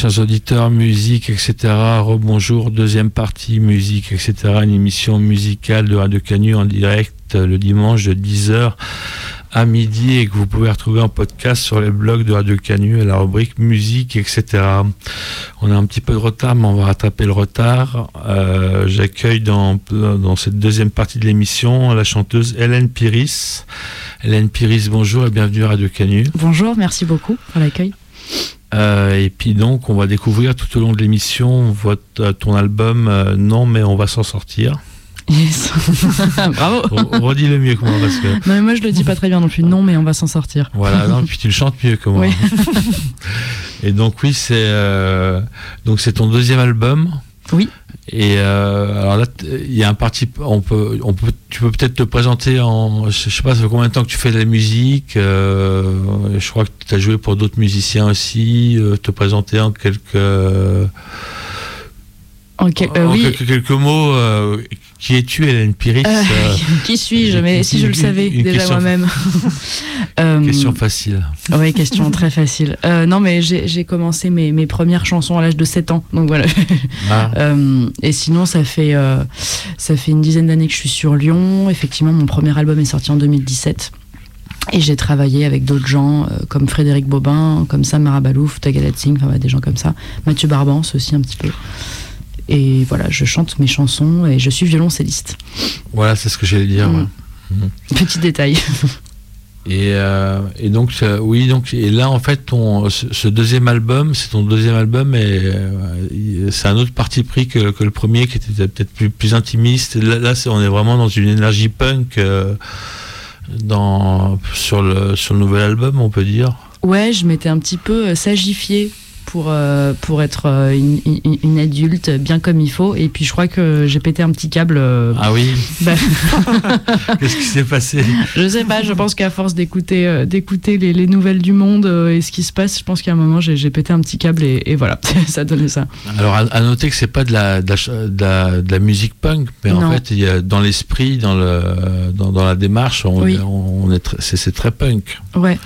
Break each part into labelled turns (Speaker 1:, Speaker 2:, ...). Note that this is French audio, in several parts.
Speaker 1: Chers auditeurs, musique, etc. Rebonjour, deuxième partie, musique, etc. Une émission musicale de Radio Canu en direct le dimanche de 10h à midi et que vous pouvez retrouver en podcast sur les blogs de Radio Canu et la rubrique musique, etc. On a un petit peu de retard, mais on va rattraper le retard. Euh, j'accueille dans, dans cette deuxième partie de l'émission la chanteuse Hélène Piris. Hélène Piris, bonjour et bienvenue à Radio Canu.
Speaker 2: Bonjour, merci beaucoup pour l'accueil.
Speaker 1: Euh, et puis donc, on va découvrir tout au long de l'émission votre ton album euh, Non, mais on va s'en sortir.
Speaker 2: Yes. Bravo.
Speaker 1: Redis le mieux que moi parce que.
Speaker 2: Non mais moi je le dis pas très bien non plus. Non mais on va s'en sortir.
Speaker 1: Voilà. Non, puis tu le chantes mieux que moi.
Speaker 2: Oui.
Speaker 1: Et donc oui, c'est euh, donc c'est ton deuxième album.
Speaker 2: Oui.
Speaker 1: Et euh, alors là, il y a un parti. On peut, on peut, tu peux peut-être te présenter en. Je sais pas, ça fait combien de temps que tu fais de la musique. Euh, je crois que tu as joué pour d'autres musiciens aussi. Euh, te présenter en quelques.
Speaker 2: En, quel- euh,
Speaker 1: en
Speaker 2: oui.
Speaker 1: quelques, mots. euh, qui es-tu, Hélène Piris
Speaker 2: Euh, qui suis-je Mais si je le savais
Speaker 1: une
Speaker 2: déjà moi-même.
Speaker 1: Question facile.
Speaker 2: Oui, question très facile. Non, mais j'ai commencé mes, mes premières chansons à l'âge de 7 ans. Donc voilà.
Speaker 1: Ah,
Speaker 2: et sinon, ça fait, ça fait une dizaine d'années que je suis sur Lyon. Effectivement, mon premier album est sorti en 2017. Et j'ai travaillé avec d'autres gens euh, comme Frédéric Bobin, comme Sam Marabalouf, Tagadat Singh, enfin, des gens comme ça. Mathieu Barbance aussi un petit peu. Et voilà, je chante mes chansons et je suis violoncelliste.
Speaker 1: voilà, c'est ce que j'allais dire.
Speaker 2: Mm.
Speaker 1: ouais.
Speaker 2: Petit détail.
Speaker 1: Et, euh, et donc euh, oui donc et là en fait ton ce, deuxième album c'est ton deuxième album et euh, c'est un autre parti pris que, que le premier qui était peut-être plus plus intimiste là, là on est vraiment dans une énergie punk euh, dans sur le sur le nouvel album on peut dire
Speaker 2: Ouais, je m'étais un petit peu sagifiée pour, euh, pour être euh, une, une- une adulte bien comme il faut. Et puis je crois que j'ai pété un petit câble. euh,
Speaker 1: ah oui
Speaker 2: bah,
Speaker 1: qu'est-ce qui s'est passé?
Speaker 2: Je sais pas, je pense qu'à force d'écouter euh, d'écouter les, les nouvelles du monde et ce qui se passe, je pense qu'à un moment j'ai pété un petit câble et, et voilà, ça donnait ça.
Speaker 1: alors à, à noter que c'est pas de la de la, ch- de la- de la musique punk mais en fait il y a dans l'esprit dans le dans, dans la démarche on,
Speaker 2: Oui.
Speaker 1: on, on est tr- c'est c'est très punk
Speaker 2: Ouais.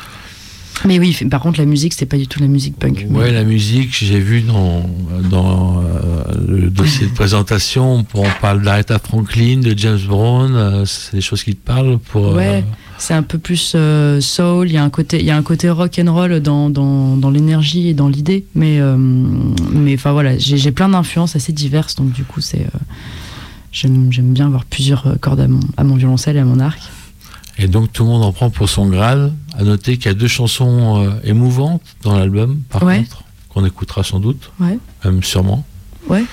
Speaker 2: Mais oui, par contre la musique, c'est pas du tout la musique punk.
Speaker 1: Ouais, la musique, j'ai vu dans, dans euh, le dossier de présentation, on parle d'Aretha Franklin, de James Brown, euh, c'est des choses qui te parlent pour. euh,
Speaker 2: Ouais. C'est un peu plus euh, soul, il y a un côté, il y a un côté rock and roll dans, dans, dans l'énergie et dans l'idée, mais euh, mais enfin voilà, j'ai j'ai plein d'influences assez diverses, donc du coup c'est euh, j'aime j'aime bien avoir plusieurs euh, cordes à mon, à mon violoncelle et à mon arc.
Speaker 1: Et donc tout le monde en prend pour son Graal. À noter qu'il y a deux chansons euh, émouvantes dans l'album, par
Speaker 2: Ouais.
Speaker 1: contre, qu'on écoutera sans doute,
Speaker 2: Ouais.
Speaker 1: même sûrement.
Speaker 2: Ouais.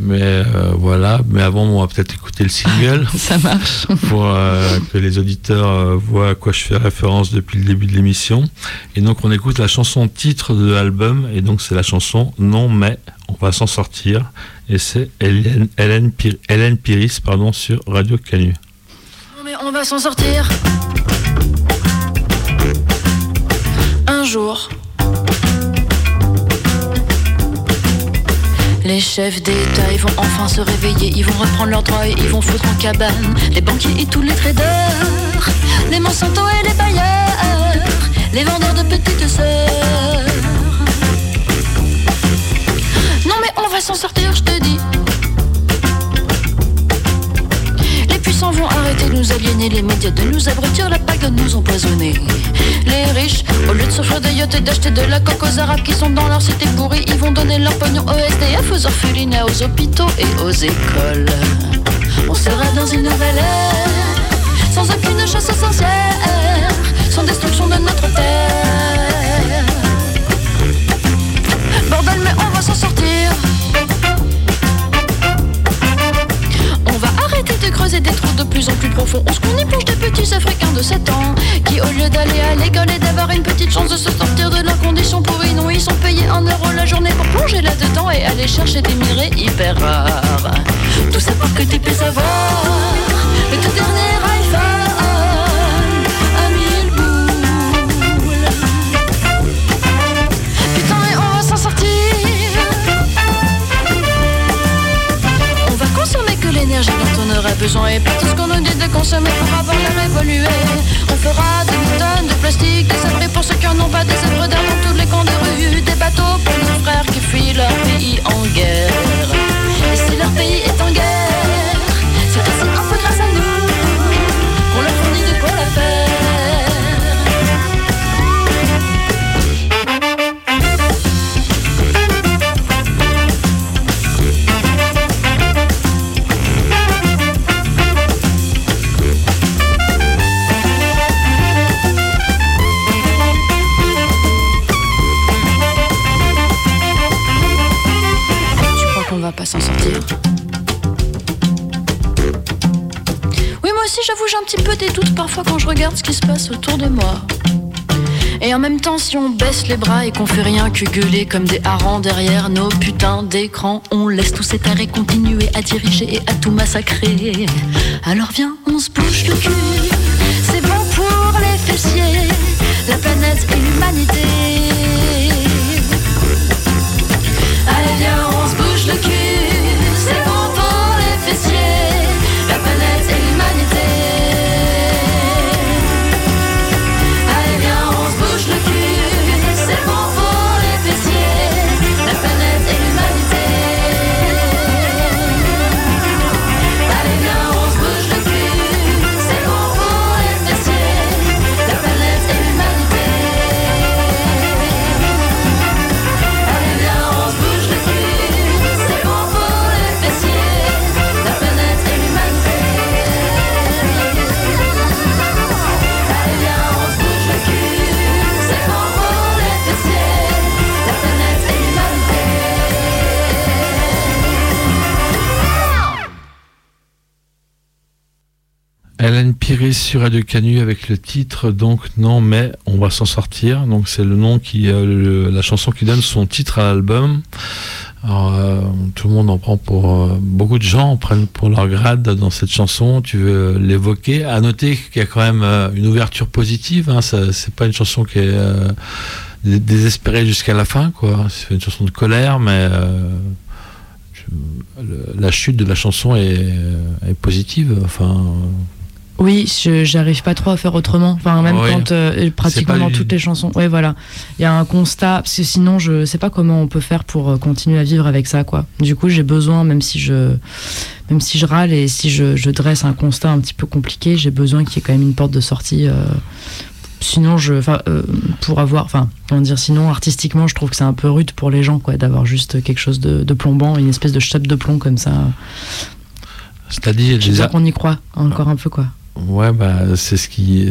Speaker 1: Mais euh, voilà, mais avant, on va peut-être écouter le single.
Speaker 2: Ça marche.
Speaker 1: pour euh, que les auditeurs euh, voient à quoi je fais référence depuis le début de l'émission. Et donc on écoute la chanson titre de l'album, et donc c'est la chanson Non mais on va s'en sortir, et c'est Hélène, Hélène, Pir- Hélène Piris pardon, sur Radio Canu.
Speaker 3: Non mais on va s'en sortir. Les chefs d'État, ils vont enfin se réveiller, ils vont reprendre leurs droits et ils vont foutre en cabane les banquiers et tous les traders, les Monsanto et les bailleurs, les vendeurs de petites sœurs. Non mais on va s'en sortir, je te dis. Puissants vont arrêter de nous aliéner, les médias de nous abrutir, la PAC de nous empoisonner. Les riches, au lieu de s'offrir des yachts et d'acheter de la coque aux arabes qui sont dans leur cité pourrie, ils vont donner leur pognon au SDF, aux orphelinats, aux hôpitaux et aux écoles. On sera dans une nouvelle ère, sans aucune chasse aux sorcières, sans destruction de notre terre. Bordel, mais on va s'en sortir. Creuser des trous de plus en plus profonds. On se qu'on plonge des petits Africains de 7 ans qui, au lieu d'aller à l'école et d'avoir une petite chance de se sortir de leurs conditions pourries, non, ils sont payés un euro la journée pour plonger là-dedans et aller chercher des minerais hyper rares. Tout ça pour que tu puisses avoir le tout dernier dont on aura besoin Et pas tout ce qu'on nous dit de consommer pourra par la révoluer On fera des tonnes de plastique, des abris pour ceux qui en ont pas Des œuvres d'art dans tous les camps de rue Des bateaux pour nos frères
Speaker 2: qui fuient leur pays en guerre. Et si leur pays est en guerre
Speaker 3: petit peu des doutes parfois quand je regarde ce qui se passe autour de moi. Et en même temps, si on baisse les bras et qu'on fait rien que gueuler comme des harengs derrière nos putains d'écrans, on laisse tous cet arrêt continuer à diriger et à tout massacrer. Alors viens, on se bouge le cul. C'est bon pour les fessiers, la planète et l'humanité.
Speaker 1: Sur Radio Canu avec le titre donc non mais on va s'en sortir. Donc c'est le nom qui euh, la chanson qui donne son titre à l'album. Euh, tout le monde en prend pour euh, beaucoup de gens en prennent pour leur grade dans cette chanson. Tu veux l'évoquer? À noter qu'il y a quand même une ouverture positive hein, c'est pas une chanson qui est dé- désespérée jusqu'à la fin quoi. C'est une chanson de colère mais la chute de la chanson est, est positive. Enfin
Speaker 2: Oui, je- j'arrive pas trop à faire autrement. Enfin, même
Speaker 1: Ouais.
Speaker 2: quand euh, pratiquement dans toutes les chansons. Ouais, voilà. Il y a un constat, parce que sinon, je sais pas comment on peut faire pour euh, continuer à vivre avec ça, quoi. Du coup, j'ai besoin, même si je, même si je râle et si je, je dresse un constat un petit peu compliqué, j'ai besoin qu'il y ait quand même une porte de sortie. euh, Sinon, je, enfin, euh, pour avoir, enfin, comment dire, sinon, artistiquement, je trouve que c'est un peu rude pour les gens, quoi, d'avoir juste quelque chose de, de plombant, une espèce de chape de plomb comme ça.
Speaker 1: c'est-à-dire
Speaker 2: qu'on y croit encore un peu, quoi.
Speaker 1: Ouais, bah, c'est ce qui,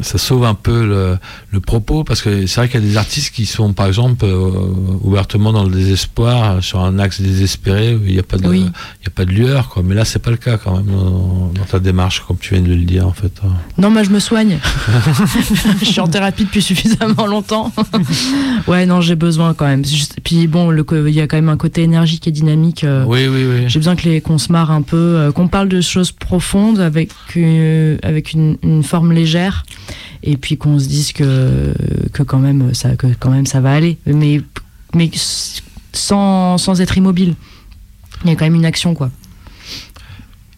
Speaker 1: ça sauve un peu le, le propos parce que c'est vrai qu'il y a des artistes qui sont, par exemple, euh, ouvertement dans le désespoir, sur un axe désespéré où il n'y a pas de,
Speaker 2: Oui.
Speaker 1: il y a pas de lueur, quoi. Mais là, c'est pas le cas quand même dans, dans ta démarche, comme tu viens de le dire, en fait.
Speaker 2: Non, moi je me soigne. je suis en thérapie depuis suffisamment longtemps. ouais, non, j'ai besoin quand même. Juste- puis bon, le il y a quand même un côté énergique et dynamique. euh,
Speaker 1: Oui, oui, oui.
Speaker 2: J'ai besoin qu'on se marre un peu, euh, qu'on parle de choses profondes avec, avec une, une forme légère, et puis qu'on se dise que, que, quand même, ça, que quand même ça va aller. Mais, mais sans, sans être immobile. Il y a quand même une action, quoi.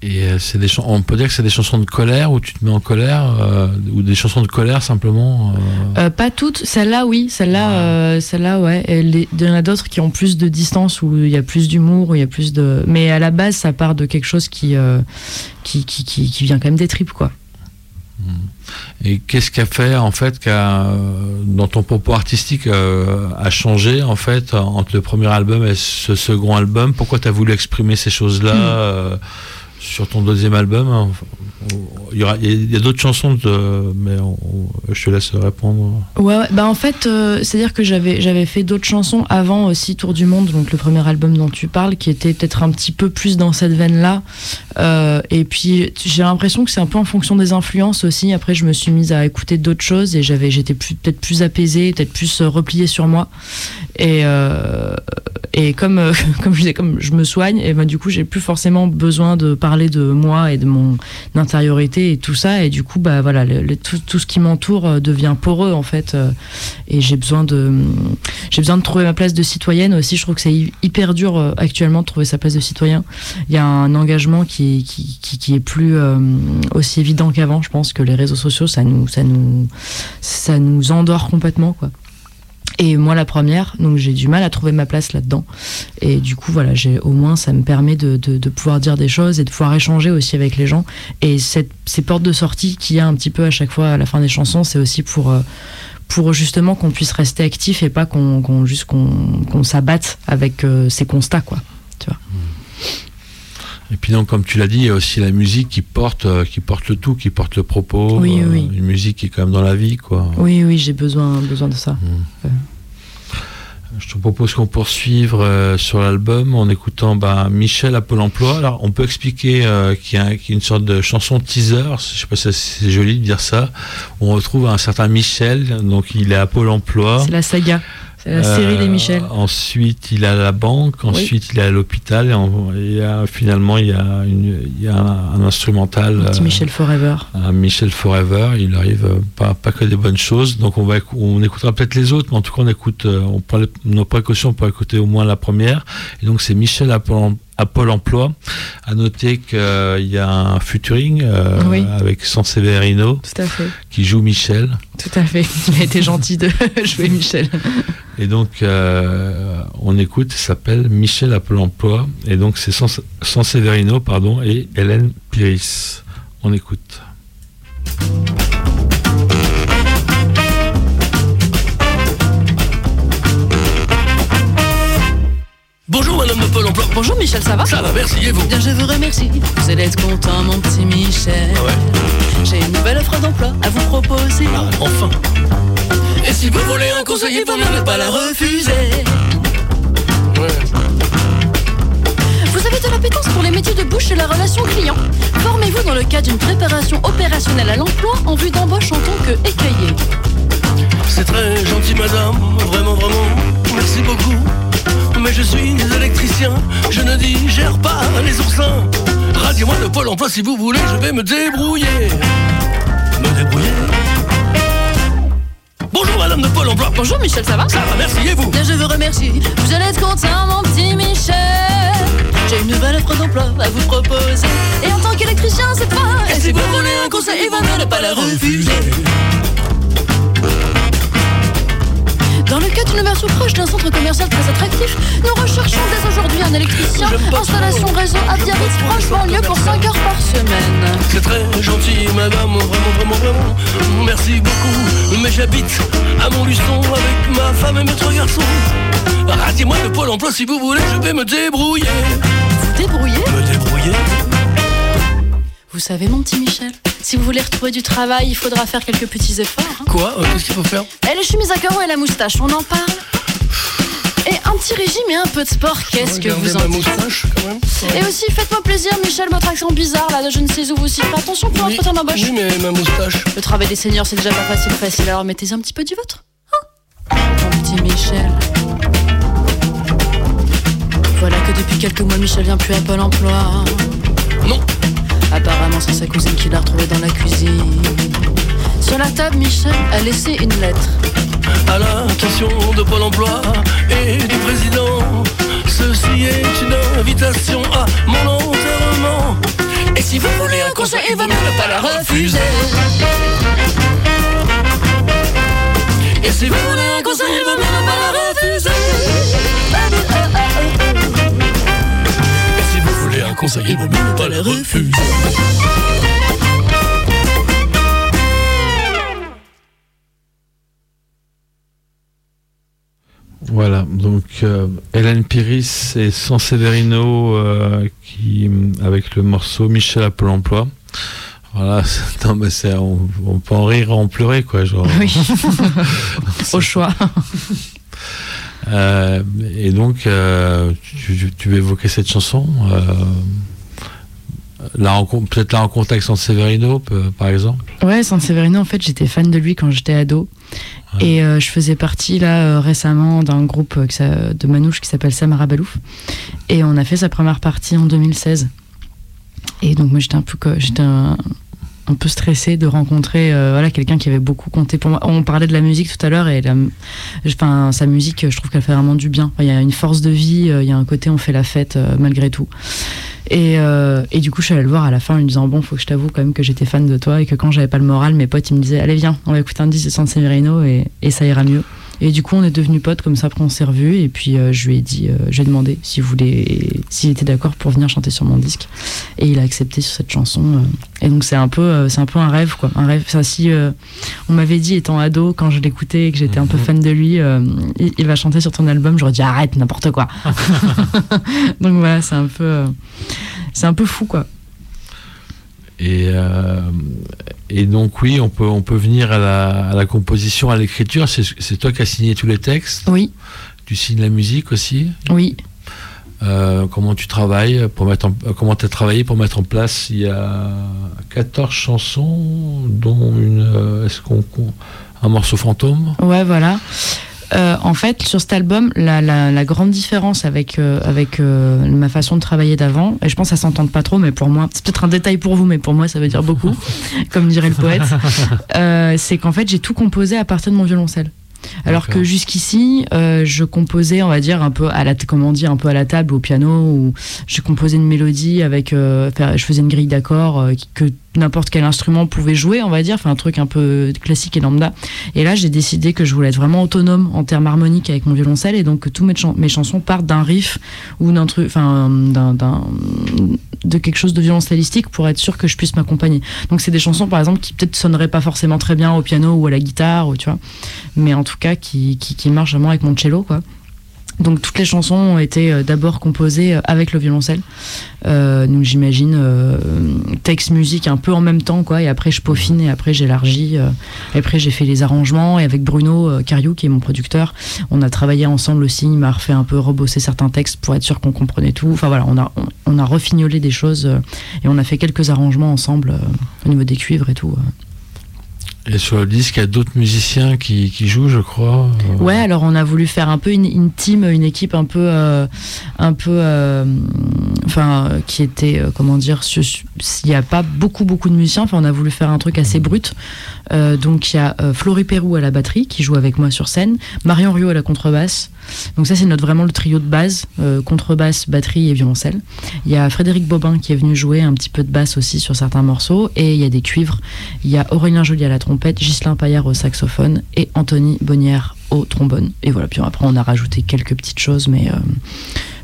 Speaker 1: Et euh, c'est des on peut dire que c'est des chansons de colère où tu te mets en colère, euh, ou des chansons de colère simplement. euh,
Speaker 2: Euh, pas toutes, celle-là oui, celle-là,
Speaker 1: Ouais.
Speaker 2: celle-là ouais. Il y en a d'autres qui ont plus de distance, où il y a plus d'humour, où il y a plus de. Mais à la base, ça part de quelque chose qui, qui, qui, qui, qui vient quand même des tripes, quoi.
Speaker 1: Et qu'est-ce qui a fait en fait qu'a dans ton propos artistique a changé en fait entre le premier album et ce second album? Pourquoi tu as voulu exprimer ces choses-là euh, sur ton deuxième album hein Il y, a d'autres chansons, mais on- je te laisse répondre.
Speaker 2: Ouais, bah en fait, euh, c'est-à-dire que j'avais j'avais fait d'autres chansons avant aussi Tour du Monde, donc le premier album dont tu parles, qui était peut-être un petit peu plus dans cette veine-là. Euh, et puis j'ai l'impression que c'est un peu en fonction des influences aussi. Après, je me suis mise à écouter d'autres choses et j'avais j'étais peut-être plus apaisée, peut-être plus euh, repliée sur moi. Et euh, et comme euh, comme je disais, comme je me soigne, et ben du coup j'ai plus forcément besoin de parler de moi et de mon intériorité et tout ça. Et du coup bah voilà, tout, tout ce qui m'entoure euh, devient poreux en fait. et j'ai besoin de j'ai besoin de trouver ma place de citoyenne aussi. Je trouve que c'est hy- hyper dur actuellement de trouver sa place de citoyen. Il y a un engagement qui qui, qui, est plus aussi évident qu'avant. Je pense que les réseaux sociaux ça nous ça nous ça nous endort complètement quoi. Et moi la première, donc j'ai du mal à trouver ma place là-dedans. Et du coup voilà, j'ai au moins ça me permet de, de, pouvoir dire des choses et de pouvoir échanger aussi avec les gens. Et ces portes de sortie qu'il y a un petit peu à chaque fois à la fin des chansons, c'est aussi pour euh, pour justement qu'on puisse rester actif et pas qu'on juste qu'on qu'on s'abatte avec euh, ces constats quoi.
Speaker 1: Et puis donc, comme tu l'as dit, il y a aussi la musique qui porte, euh, qui porte le tout, qui porte le propos.
Speaker 2: Oui,
Speaker 1: euh,
Speaker 2: oui.
Speaker 1: Une musique qui est quand même dans la vie, quoi.
Speaker 2: Oui oui, j'ai besoin besoin de ça.
Speaker 1: je te propose qu'on poursuive euh, sur l'album en écoutant bah, Michel à Pôle emploi. Alors, on peut expliquer euh, qu'il y, a une sorte de chanson teaser, je sais pas si c'est joli de dire ça, on retrouve un certain Michel, donc il est à Pôle emploi.
Speaker 2: C'est la saga. C'est la série des Michel.
Speaker 1: Euh, ensuite, il est à la banque. Ensuite, il est à l'hôpital. Et, finalement, il y a, un, instrumental.
Speaker 2: Un petit Michel Forever.
Speaker 1: Un Michel Forever. Il arrive pas, pas que des bonnes choses. Donc, on, va, on écoutera peut-être les autres, mais en tout cas, on écoute, on prend nos précautions pour écouter au moins la première. Et donc, c'est Michel à à Pôle emploi. À noter qu'il y a un futuring euh, avec Sanseverino qui joue Michel.
Speaker 2: Tout à fait. Il a été gentil de jouer Michel.
Speaker 1: Et donc, euh, on écoute, s'appelle Michel à Pôle emploi. Et donc, c'est Sanseverino pardon, et Hélène Piris. On écoute.
Speaker 4: Bonjour madame
Speaker 3: Bonjour Michel, ça va
Speaker 4: Ça va, merci et vous
Speaker 3: Bien, je vous remercie. Vous allez être content mon petit Michel.
Speaker 4: Ah ouais
Speaker 3: J'ai une nouvelle offre d'emploi à vous proposer.
Speaker 4: Ah, enfin Et si vous voulez un conseiller, vous ne pas la refuser.
Speaker 3: Ouais. Vous avez de l'appétence pour les métiers de bouche et la relation client. Formez-vous dans le cadre d'une préparation opérationnelle à l'emploi en vue d'embauche en tant que écaillé.
Speaker 4: C'est très gentil madame, vraiment vraiment, merci beaucoup mais je suis je ne digère pas les oursins. Radiez-moi le pôle emploi si vous voulez, je vais me débrouiller. Me débrouiller Bonjour madame de Pôle emploi.
Speaker 3: Bonjour Michel, ça va?
Speaker 4: Ça va, merci et vous?
Speaker 3: Bien, je vous remercie. Vous allez être content mon petit Michel. J'ai une nouvelle offre d'emploi à vous proposer. Et en tant qu'électricien, c'est pas.
Speaker 4: Et si vous voulez un conseil, il va ne pas la refuser.
Speaker 3: Dans le cas d'une version proche d'un centre commercial très attractif, nous recherchons dès aujourd'hui un électricien. Installation réseau à Biarritz, proche lieu pour 5 heures par semaine.
Speaker 4: C'est très gentil, madame, vraiment, vraiment, vraiment. Merci beaucoup. Mais j'habite à Montluçon avec ma femme et mes trois garçons. Radiez-moi le pôle emploi si vous voulez, je vais me débrouiller.
Speaker 3: Vous débrouiller
Speaker 4: Me débrouiller
Speaker 3: Vous savez, mon petit Michel si vous voulez retrouver du travail, il faudra faire quelques petits efforts. Hein.
Speaker 4: Quoi euh, Qu'est-ce qu'il faut faire
Speaker 3: Et les chemises à carreaux et la moustache, on en parle et un petit régime et un peu de sport, qu'est-ce que vous en dites Et aussi, faites-moi plaisir, Michel, votre accent bizarre là, de je ne sais où vous citez. Attention pour
Speaker 4: oui,
Speaker 3: entretien d'embauche.
Speaker 4: Oui, mais ma moustache.
Speaker 3: Le travail des seniors, c'est déjà pas facile, facile, alors mettez un petit peu du vôtre. Hein Mon petit Michel. Voilà que depuis quelques mois, Michel vient plus à Pôle emploi.
Speaker 4: Non,
Speaker 3: Apparemment, c'est sa cousine qui l'a retrouvé dans la cuisine. Sur la table, Michel a laissé une lettre.
Speaker 4: À l'attention de Pôle emploi et du président, ceci est une invitation à mon enterrement. Et si vous voulez un conseil, il vaut mieux ne pas la refuser. Et si vous voulez un conseil, il vaut mieux ne pas la refuser. Conseiller vaut mieux pas les refuser.
Speaker 1: Voilà, donc euh, Hélène Piris et San Severino euh, qui, avec le morceau Michel à Pôle emploi. Voilà, non, mais on, on, peut en rire, en pleurer, quoi. Genre.
Speaker 2: Oui, au choix.
Speaker 1: Euh, et donc, euh, tu, tu, évoquer cette chanson euh, peut-être là en contexte San Severino, par exemple
Speaker 2: Ouais, San Severino, en fait, j'étais fan de lui quand j'étais ado. Et je faisais partie là récemment d'un groupe de manouche qui s'appelle Samara Balouf. Et on a fait sa première partie en 2016. Et donc moi j'étais un peu j'étais un, un peu stressé de rencontrer euh, voilà quelqu'un qui avait beaucoup compté pour moi. On parlait de la musique tout à l'heure et enfin sa musique, je trouve qu'elle fait vraiment du bien. Il y a une force de vie, euh, il y a un côté on fait la fête euh, malgré tout. Et, et, du coup, je suis allée le voir à la fin en lui disant Bon, faut que je t'avoue quand même que j'étais fan de toi et que quand j'avais pas le moral, mes potes ils me disaient Allez, viens, on va écouter un disque de San Severino et, et ça ira mieux. Et du coup, on est devenus potes comme ça, après on s'est revus. Et puis, je lui ai dit, euh, j'ai demandé s'il voulait, s'il était d'accord pour venir chanter sur mon disque. Et il a accepté sur cette chanson. Euh. et donc, c'est un peu, c'est un peu un rêve, quoi. Un rêve. Ça, si on m'avait dit, étant ado, quand je l'écoutais et que j'étais un peu mhm. fan de lui, il, va chanter sur ton album, j'aurais dit, arrête, n'importe quoi. donc voilà, c'est un peu, c'est un peu fou, quoi.
Speaker 1: Et, euh, et donc oui, on peut, on peut venir à la, à la composition, à l'écriture. C'est toi qui as signé tous les textes.
Speaker 2: Oui.
Speaker 1: tu signes la musique aussi?
Speaker 2: Oui.
Speaker 1: Euh, comment tu travailles pour mettre en, euh, comment tu as travaillé pour mettre en place il y a 14 chansons dont une euh, est-ce qu'on un morceau fantôme?
Speaker 2: Ouais, voilà. Euh, en fait, sur cet album, la, la- la grande différence avec, euh, avec euh, ma façon de travailler d'avant, et je pense que ça s'entend pas trop, mais pour moi, c'est peut-être un détail pour vous, mais pour moi, ça veut dire beaucoup, comme dirait le poète, c'est qu'en fait, j'ai tout composé à partir de mon violoncelle. Alors que jusqu'ici, euh, je composais, on va dire, un peu à la, comment dire, un peu à la table, au piano, ou je composais une mélodie avec, euh, je faisais une grille d'accords euh, que n'importe quel instrument pouvait jouer, on va dire, enfin un truc un peu classique et lambda. Et là, j'ai décidé que je voulais être vraiment autonome en termes harmoniques avec mon violoncelle, et donc que tous mes, mes chansons partent d'un riff ou d'un truc, enfin d'un- de quelque chose de violoncellistique pour être sûr que je puisse m'accompagner. Donc c'est des chansons, par exemple, qui peut-être sonneraient pas forcément très bien au piano ou à la guitare, ou tu vois, mais en tout cas qui, qui, qui marchent vraiment avec mon cello, quoi. Donc toutes les chansons ont été euh, d'abord composées euh, avec le violoncelle. Euh, donc j'imagine texte musique un peu en même temps quoi et après je peaufine et après j'élargis et après j'ai fait les arrangements et avec Bruno Cariou qui est mon producteur on a travaillé ensemble aussi il m'a refait un peu rebosser certains textes pour être sûr qu'on comprenait tout enfin voilà on a on, a refignolé des choses et on a fait quelques arrangements ensemble au niveau des cuivres et tout.
Speaker 1: Et sur le disque, il y a d'autres musiciens qui, jouent, je crois. Euh,
Speaker 2: Ouais, alors on a voulu faire un peu une, une team, une équipe un peu, euh, un peu, euh, enfin, euh, qui était, euh, comment dire, su- su- il n'y a pas beaucoup, beaucoup de musiciens. Enfin, on a voulu faire un truc assez brut. Euh, donc il y a euh, Florie Pérou à la batterie qui joue avec moi sur scène, Marion Rio à la contrebasse. Donc ça c'est notre vraiment le trio de base, contrebasse, batterie et violoncelle. Il y a Frédéric Bobin qui est venu jouer un petit peu de basse aussi sur certains morceaux et il y a des cuivres. Il y a Aurélien Joly à la trompette, Ghislain Paillard au saxophone et Anthony Bonnière au trombone. Et voilà, puis après on a rajouté quelques petites choses, mais,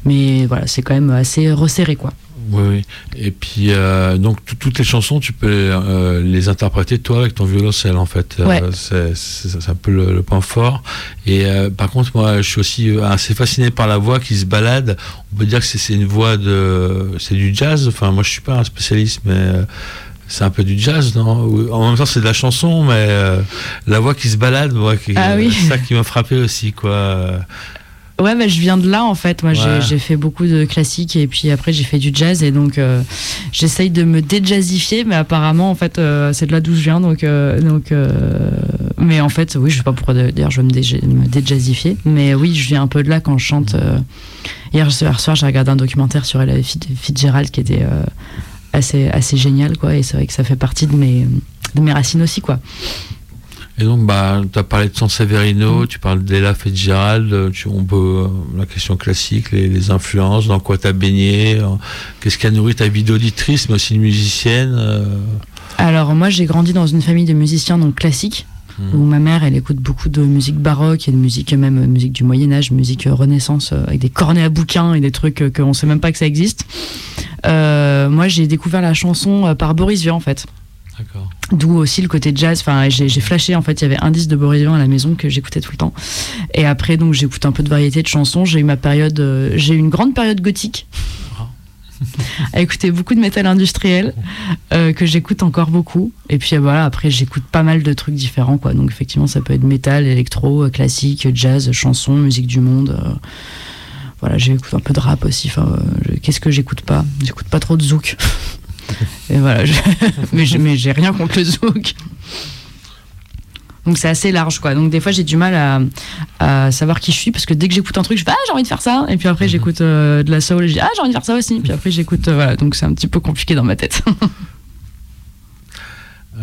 Speaker 2: mais voilà, c'est quand même assez resserré quoi.
Speaker 1: Oui, oui. Et puis, euh, donc, tout- toutes les chansons, tu peux euh, les interpréter toi avec ton violoncelle, en fait. Euh,
Speaker 2: Ouais.
Speaker 1: c'est- un peu le, le point fort. Et par contre, moi, je suis aussi assez fasciné par la voix qui se balade. On peut dire que c'est une voix de. C'est du jazz. Enfin, moi, je suis pas un spécialiste, mais. c'est un peu du jazz, non? En même temps, c'est de la chanson, mais euh, la voix qui se balade, moi, qui-
Speaker 2: Ah oui.
Speaker 1: ça qui m'a frappé aussi, quoi.
Speaker 2: Ouais, bah, je viens de là en fait. Moi, j'ai-
Speaker 1: Ouais.
Speaker 2: j'ai fait beaucoup de classiques et puis après j'ai fait du jazz et donc euh, j'essaye de me déjazzifier, mais apparemment en fait euh, c'est de là d'où je viens. Donc, euh, donc, euh, mais en fait, oui, je sais pas pourquoi d'ailleurs je veux me, me déjazzifier, mais oui, je viens un peu de là quand je chante. euh. Hier, hier soir, j'ai regardé un documentaire sur Ella Fit- Fitzgerald qui était euh, assez, assez génial, quoi. Et c'est vrai que ça fait partie de mes, de mes racines aussi, quoi.
Speaker 1: Et donc, bah, tu as parlé de San Severino,
Speaker 2: Mm.
Speaker 1: tu parles d'Ella Fitzgerald, euh, tu, on peut, euh, la question classique, les, les influences, dans quoi tu as baigné, euh, qu'est-ce qui a nourri ta vie d'auditrice, mais aussi de musicienne euh,
Speaker 2: Alors moi j'ai grandi dans une famille de musiciens donc classiques
Speaker 1: Mm.
Speaker 2: où ma mère elle écoute beaucoup de musique baroque et de musique même musique du Moyen Âge, musique Renaissance avec des cornets à bouquins et des trucs qu'on sait même pas que ça existe. Euh, moi j'ai découvert la chanson par Boris Vian en fait. D'où aussi le côté jazz. Enfin, j'ai flashé en fait. Il y avait un disque de Boris Vian à la maison que j'écoutais tout le temps. Et après, donc j'écoute un peu de variété de chansons. J'ai eu ma période. euh, j'ai eu une grande période gothique. à écouter beaucoup de métal industriel euh, que j'écoute encore beaucoup. Et puis euh, voilà, après j'écoute pas mal de trucs différents quoi. Donc effectivement, ça peut être métal, électro, classique, jazz, chanson, musique du monde. euh, voilà, j'écoute un peu de rap aussi. Enfin, euh, qu'est-ce que j'écoute pas? J'écoute pas trop de zouk. Et voilà, je- mais j'ai rien contre le zouk. Donc c'est assez large quoi. Donc des fois j'ai du mal à, à savoir qui je suis parce que dès que j'écoute un truc je fais ah j'ai envie de faire ça et puis après j'écoute euh, de la soul et je dis ah j'ai envie de faire ça aussi puis après j'écoute euh, voilà donc c'est un petit peu compliqué dans ma tête.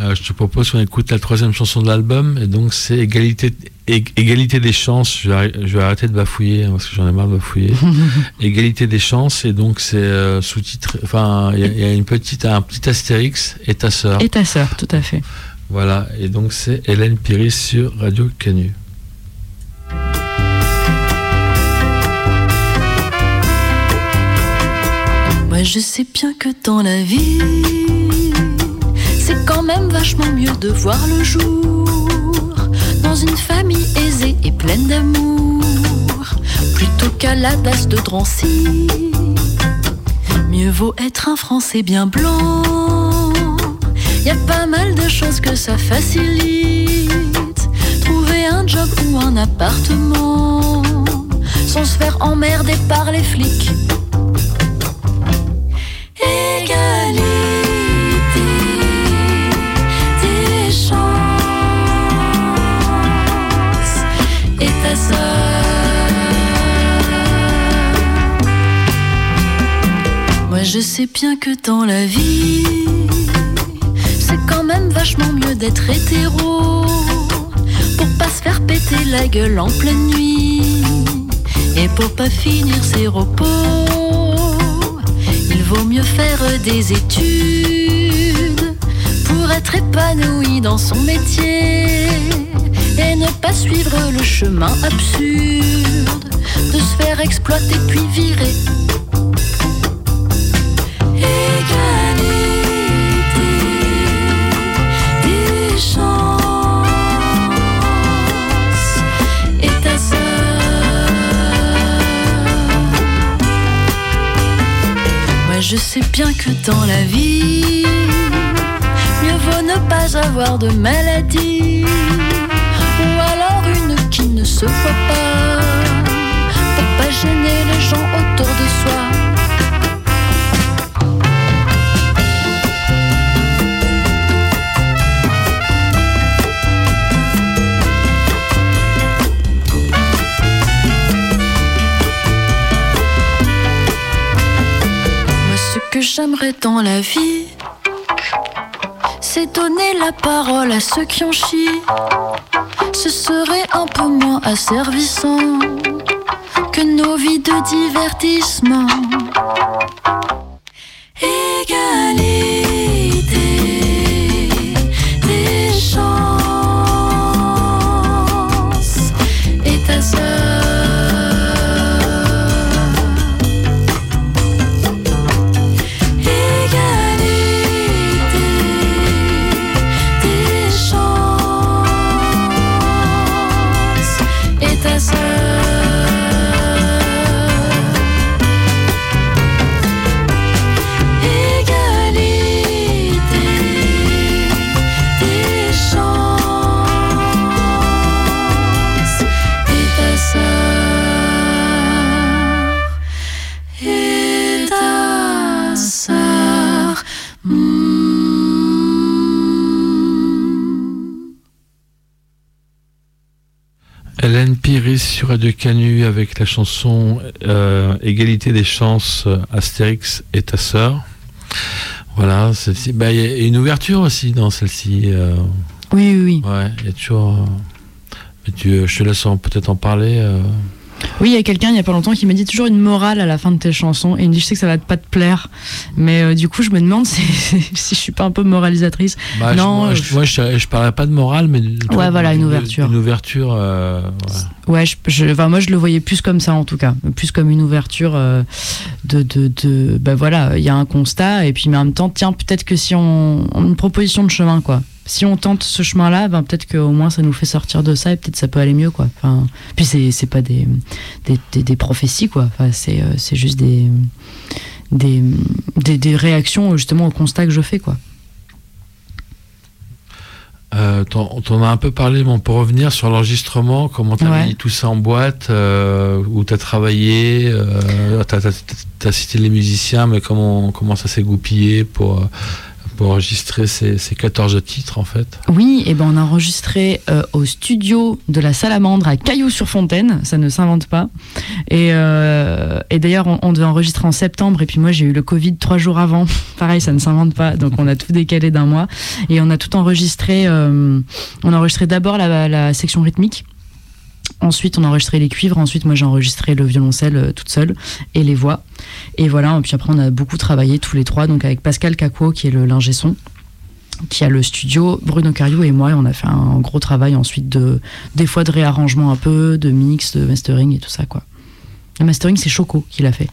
Speaker 1: Euh, je te propose qu'on écoute la troisième chanson de l'album, et donc c'est égalité, ég- égalité des chances. Je vais, arrêter, je vais arrêter de bafouiller hein, parce que j'en ai marre de bafouiller. égalité des chances, et donc c'est euh, sous-titré. Enfin, il y, a- il y a une petite, un petit astérix et ta sœur.
Speaker 2: Et ta sœur tout à fait.
Speaker 1: Voilà, et donc c'est Hélène Piris sur Radio Canu.
Speaker 3: Moi je sais bien que dans la vie, c'est quand même vachement mieux de voir le jour dans une famille aisée et pleine d'amour, plutôt qu'à la dasse de Drancy. Mieux vaut être un Français bien blanc. Y a pas mal de choses que ça facilite. Trouver un job ou un appartement.
Speaker 2: sans se faire emmerder par les flics. Égalité Moi je sais bien que dans la vie, c'est quand même vachement mieux d'être hétéro pour pas se faire péter la gueule en pleine nuit et pour pas finir ses repos. Il vaut mieux faire des études pour être épanoui dans son métier et ne pas suivre le chemin absurde de se faire exploiter puis virer. Égalité des chances et ta sœur. Moi je sais bien que dans la vie, mieux vaut ne pas avoir de maladie, se voit pas, pour pas gêner les gens autour de soi. Moi, ce que j'aimerais dans la vie, c'est donner la parole à ceux qui en chient. Ce serait un peu moins asservissant que nos vies de divertissement.
Speaker 1: Radio Canu avec la chanson euh, Égalité des chances, Astérix et ta sœur. Voilà, celle-ci. Bah, Il y a une ouverture aussi dans celle-ci. euh,
Speaker 5: Oui, oui, oui.
Speaker 1: ouais, il y a toujours. euh, mais tu, je te laisse peut-être en parler. Euh.
Speaker 5: Oui, il y a quelqu'un il y a pas longtemps qui m'a dit toujours une morale à la fin de tes chansons et il me dit je sais que ça va pas te plaire, mais euh, du coup je me demande si, si je suis pas un peu moralisatrice.
Speaker 1: Bah, je-
Speaker 5: Non,
Speaker 1: moi, je, moi, je, je parlerai pas de morale, mais
Speaker 5: Ouais, voilà, une ouverture.
Speaker 1: Une ouverture. euh, ouais.
Speaker 5: Ouais, je, je- enfin, moi je le voyais plus comme ça en tout cas, plus comme une ouverture euh, de, de, de ben voilà, il y a un constat et puis mais en même temps tiens peut-être que si on, on- une proposition de chemin quoi, si on tente ce chemin-là, ben peut-être qu'au moins ça nous fait sortir de ça et peut-être ça peut aller mieux quoi. Enfin, puis c'est c'est pas des des, des, des prophéties quoi, enfin, c'est euh, c'est juste des des, des des réactions justement au constat que je fais quoi.
Speaker 1: Euh, t'en, as un peu parlé, mais on peut revenir sur l'enregistrement, comment t'as
Speaker 5: Ouais.
Speaker 1: mis tout ça en boîte, euh, où t'as travaillé, euh, t'as, t'as cité les musiciens, mais comment, comment ça s'est goupillé pour, euh, pour enregistrer ces, ces 14 titres en fait
Speaker 5: Oui, et ben on a enregistré euh, au studio de la Salamandre à Cailloux-sur-Fontaine, ça ne s'invente pas. Et, euh, d'ailleurs, on, devait enregistrer en septembre, et puis moi j'ai eu le Covid trois jours avant. Pareil, ça ne s'invente pas, donc on a tout décalé d'un mois. Et on a tout enregistré. euh, on a enregistré d'abord la section rythmique. Ensuite, on a enregistré les cuivres. Ensuite, moi, j'ai enregistré le violoncelle euh, toute seule et les voix. Et voilà. Puis après, on a beaucoup travaillé tous les trois, donc avec Pascal Cacquot, qui est le l'ingé qui a le studio, Bruno Cario et moi. Et on a fait un gros travail ensuite de, des fois de réarrangement un peu, de mix, de mastering et tout ça, quoi. Le mastering, c'est Choco qui l'a fait.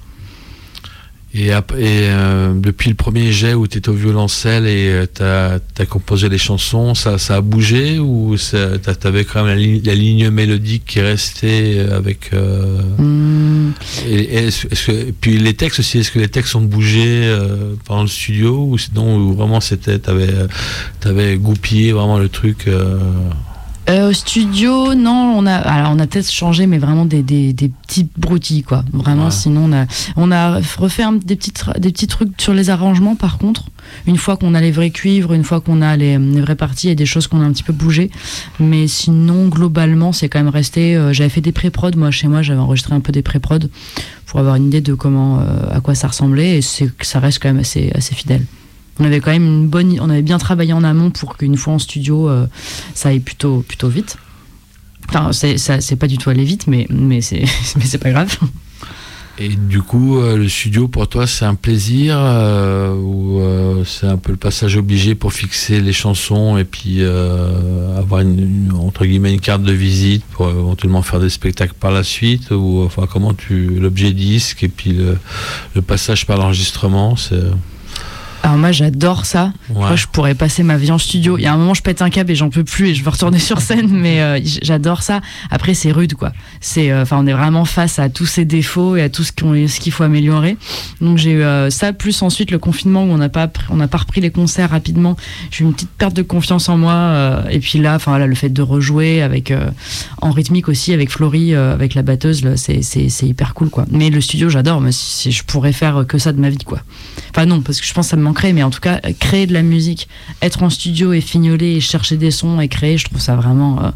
Speaker 1: Et, et, euh, depuis le premier jet où tu étais au violoncelle et tu as, composé les chansons, ça, ça a bougé ou tu avais quand même la, ligne- la ligne mélodique qui restait avec. euh,
Speaker 5: Hum,
Speaker 1: et, et est-ce- est-ce que- et puis les textes aussi, est-ce que les textes ont bougé euh, pendant le studio ou sinon ou vraiment c'était. Tu avais, goupillé vraiment le truc euh,
Speaker 2: au studio, non, on a, alors on a peut-être changé, mais vraiment des, des, des petits broutilles, quoi. Vraiment,
Speaker 1: Ouais.
Speaker 2: sinon on a, on a refait un- des, petites, des petits trucs sur les arrangements, par contre. Une fois qu'on a les vrais cuivres, une fois qu'on a les, les vraies parties, il y a des choses qu'on a un petit peu bougé. Mais sinon, globalement, c'est quand même resté. euh, j'avais fait des pré-prod, moi, chez moi, j'avais enregistré un peu des pré-prod pour avoir une idée de comment, euh, à quoi ça ressemblait, et ça reste quand même assez, assez fidèle. On avait quand même une bonne, on avait bien travaillé en amont pour qu'une fois en studio, euh, ça aille plutôt, plutôt vite. Enfin, c'est, pas du tout allé vite, mais, mais c'est, pas grave.
Speaker 1: Et du coup, euh, le studio pour toi, c'est un plaisir euh, ou c'est un peu le passage obligé pour fixer les chansons et puis avoir une, une- entre guillemets une carte de visite pour éventuellement faire des spectacles par la suite ou enfin comment tu l'objet disque et puis le, le passage par l'enregistrement, c'est
Speaker 2: Alors moi, j'adore ça.
Speaker 1: ouais.
Speaker 2: Moi, je pourrais passer ma vie en studio. Il y a un moment, je pète un câble et j'en peux plus et je veux retourner sur scène, mais euh, j'adore ça. Après, c'est rude, quoi. C'est, euh, enfin, on est vraiment face à tous ces défauts et à tout ce qu'on- ce qu'il faut améliorer. Donc j'ai eu euh, ça plus ensuite le confinement où on n'a pas, on n'a pas repris les concerts rapidement. J'ai eu une petite perte de confiance en moi euh, et puis là, enfin là, le fait de rejouer avec en rythmique aussi avec Florie, avec la batteuse, c'est, c'est, c'est hyper cool, quoi. Mais le studio, j'adore. Mais si, si je pourrais faire que ça de ma vie, quoi. Enfin non, parce que je pense que ça me manquerait, mais en tout cas, créer de la musique, être en studio et fignoler et chercher des sons et créer, je trouve ça vraiment, euh,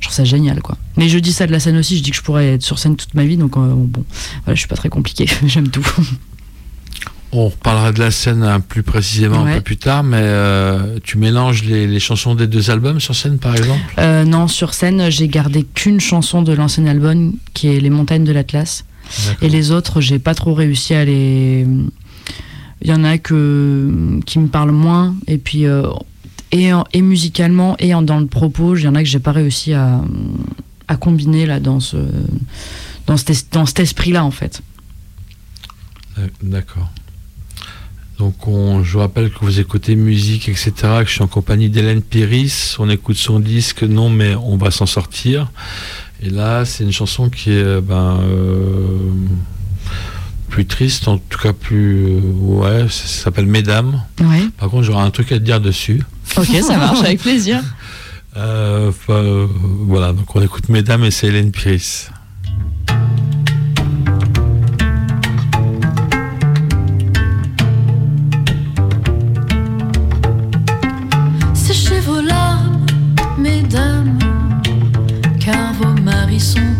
Speaker 2: je trouve ça génial, quoi. Mais je dis ça de la scène aussi, je dis que je pourrais être sur scène toute ma vie, donc euh, bon, voilà, je suis pas très compliqué, j'aime tout.
Speaker 1: On reparlera de la scène un plus précisément un peu plus tard, mais euh, tu mélanges les, les chansons des deux albums sur scène par exemple?
Speaker 2: Euh, non, sur scène, j'ai gardé qu'une chanson de l'ancien album, qui est Les montagnes de l'Atlas. Et les autres, j'ai pas trop réussi à les. Il y en a que qui me parlent moins. Et puis euh, et, en- et musicalement et dans le propos, il y en a que j'ai pas réussi à, à combiner là dans ce dans cet, esprit-là en fait.
Speaker 1: D'accord. Donc on, je vous rappelle que vous écoutez musique, etc., que je suis en compagnie d'Hélène Piris, on écoute son disque, non mais on va s'en sortir. Et là, c'est une chanson qui est ben, euh, plus triste, en tout cas plus... euh, ouais, ça, ça s'appelle Mesdames.
Speaker 2: Ouais.
Speaker 1: Par contre, j'aurai un truc à te dire dessus.
Speaker 2: Ok, ça marche avec plaisir.
Speaker 1: Euh, euh, voilà, donc on écoute Mesdames et c'est Hélène Piris.
Speaker 3: Séchez vos larmes, mesdames, car vos maris sont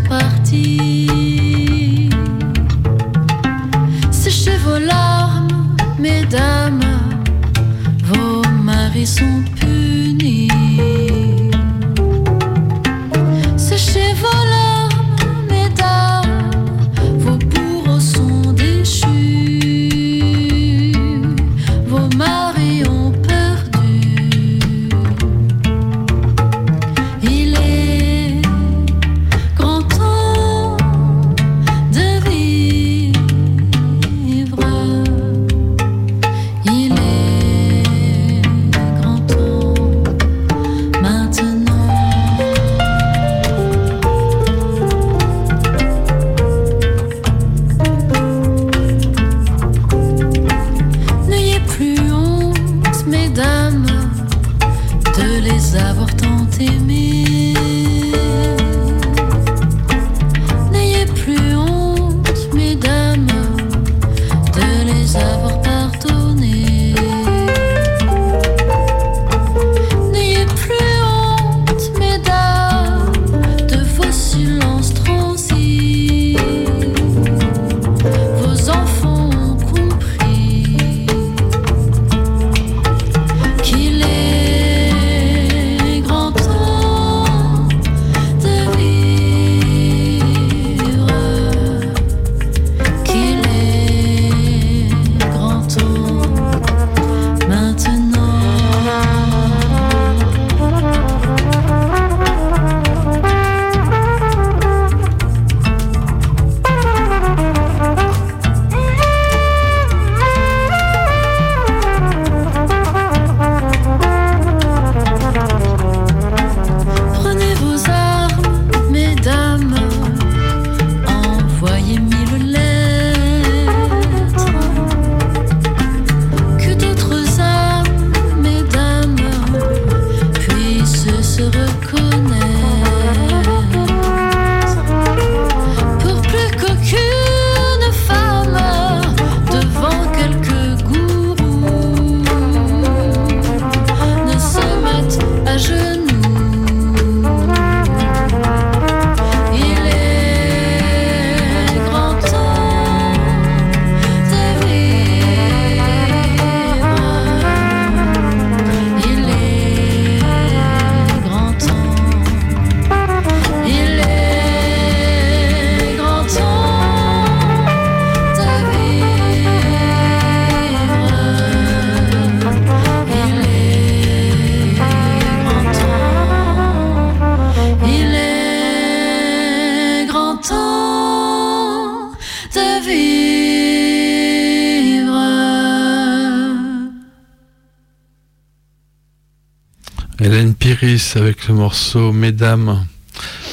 Speaker 1: morceau Mesdames.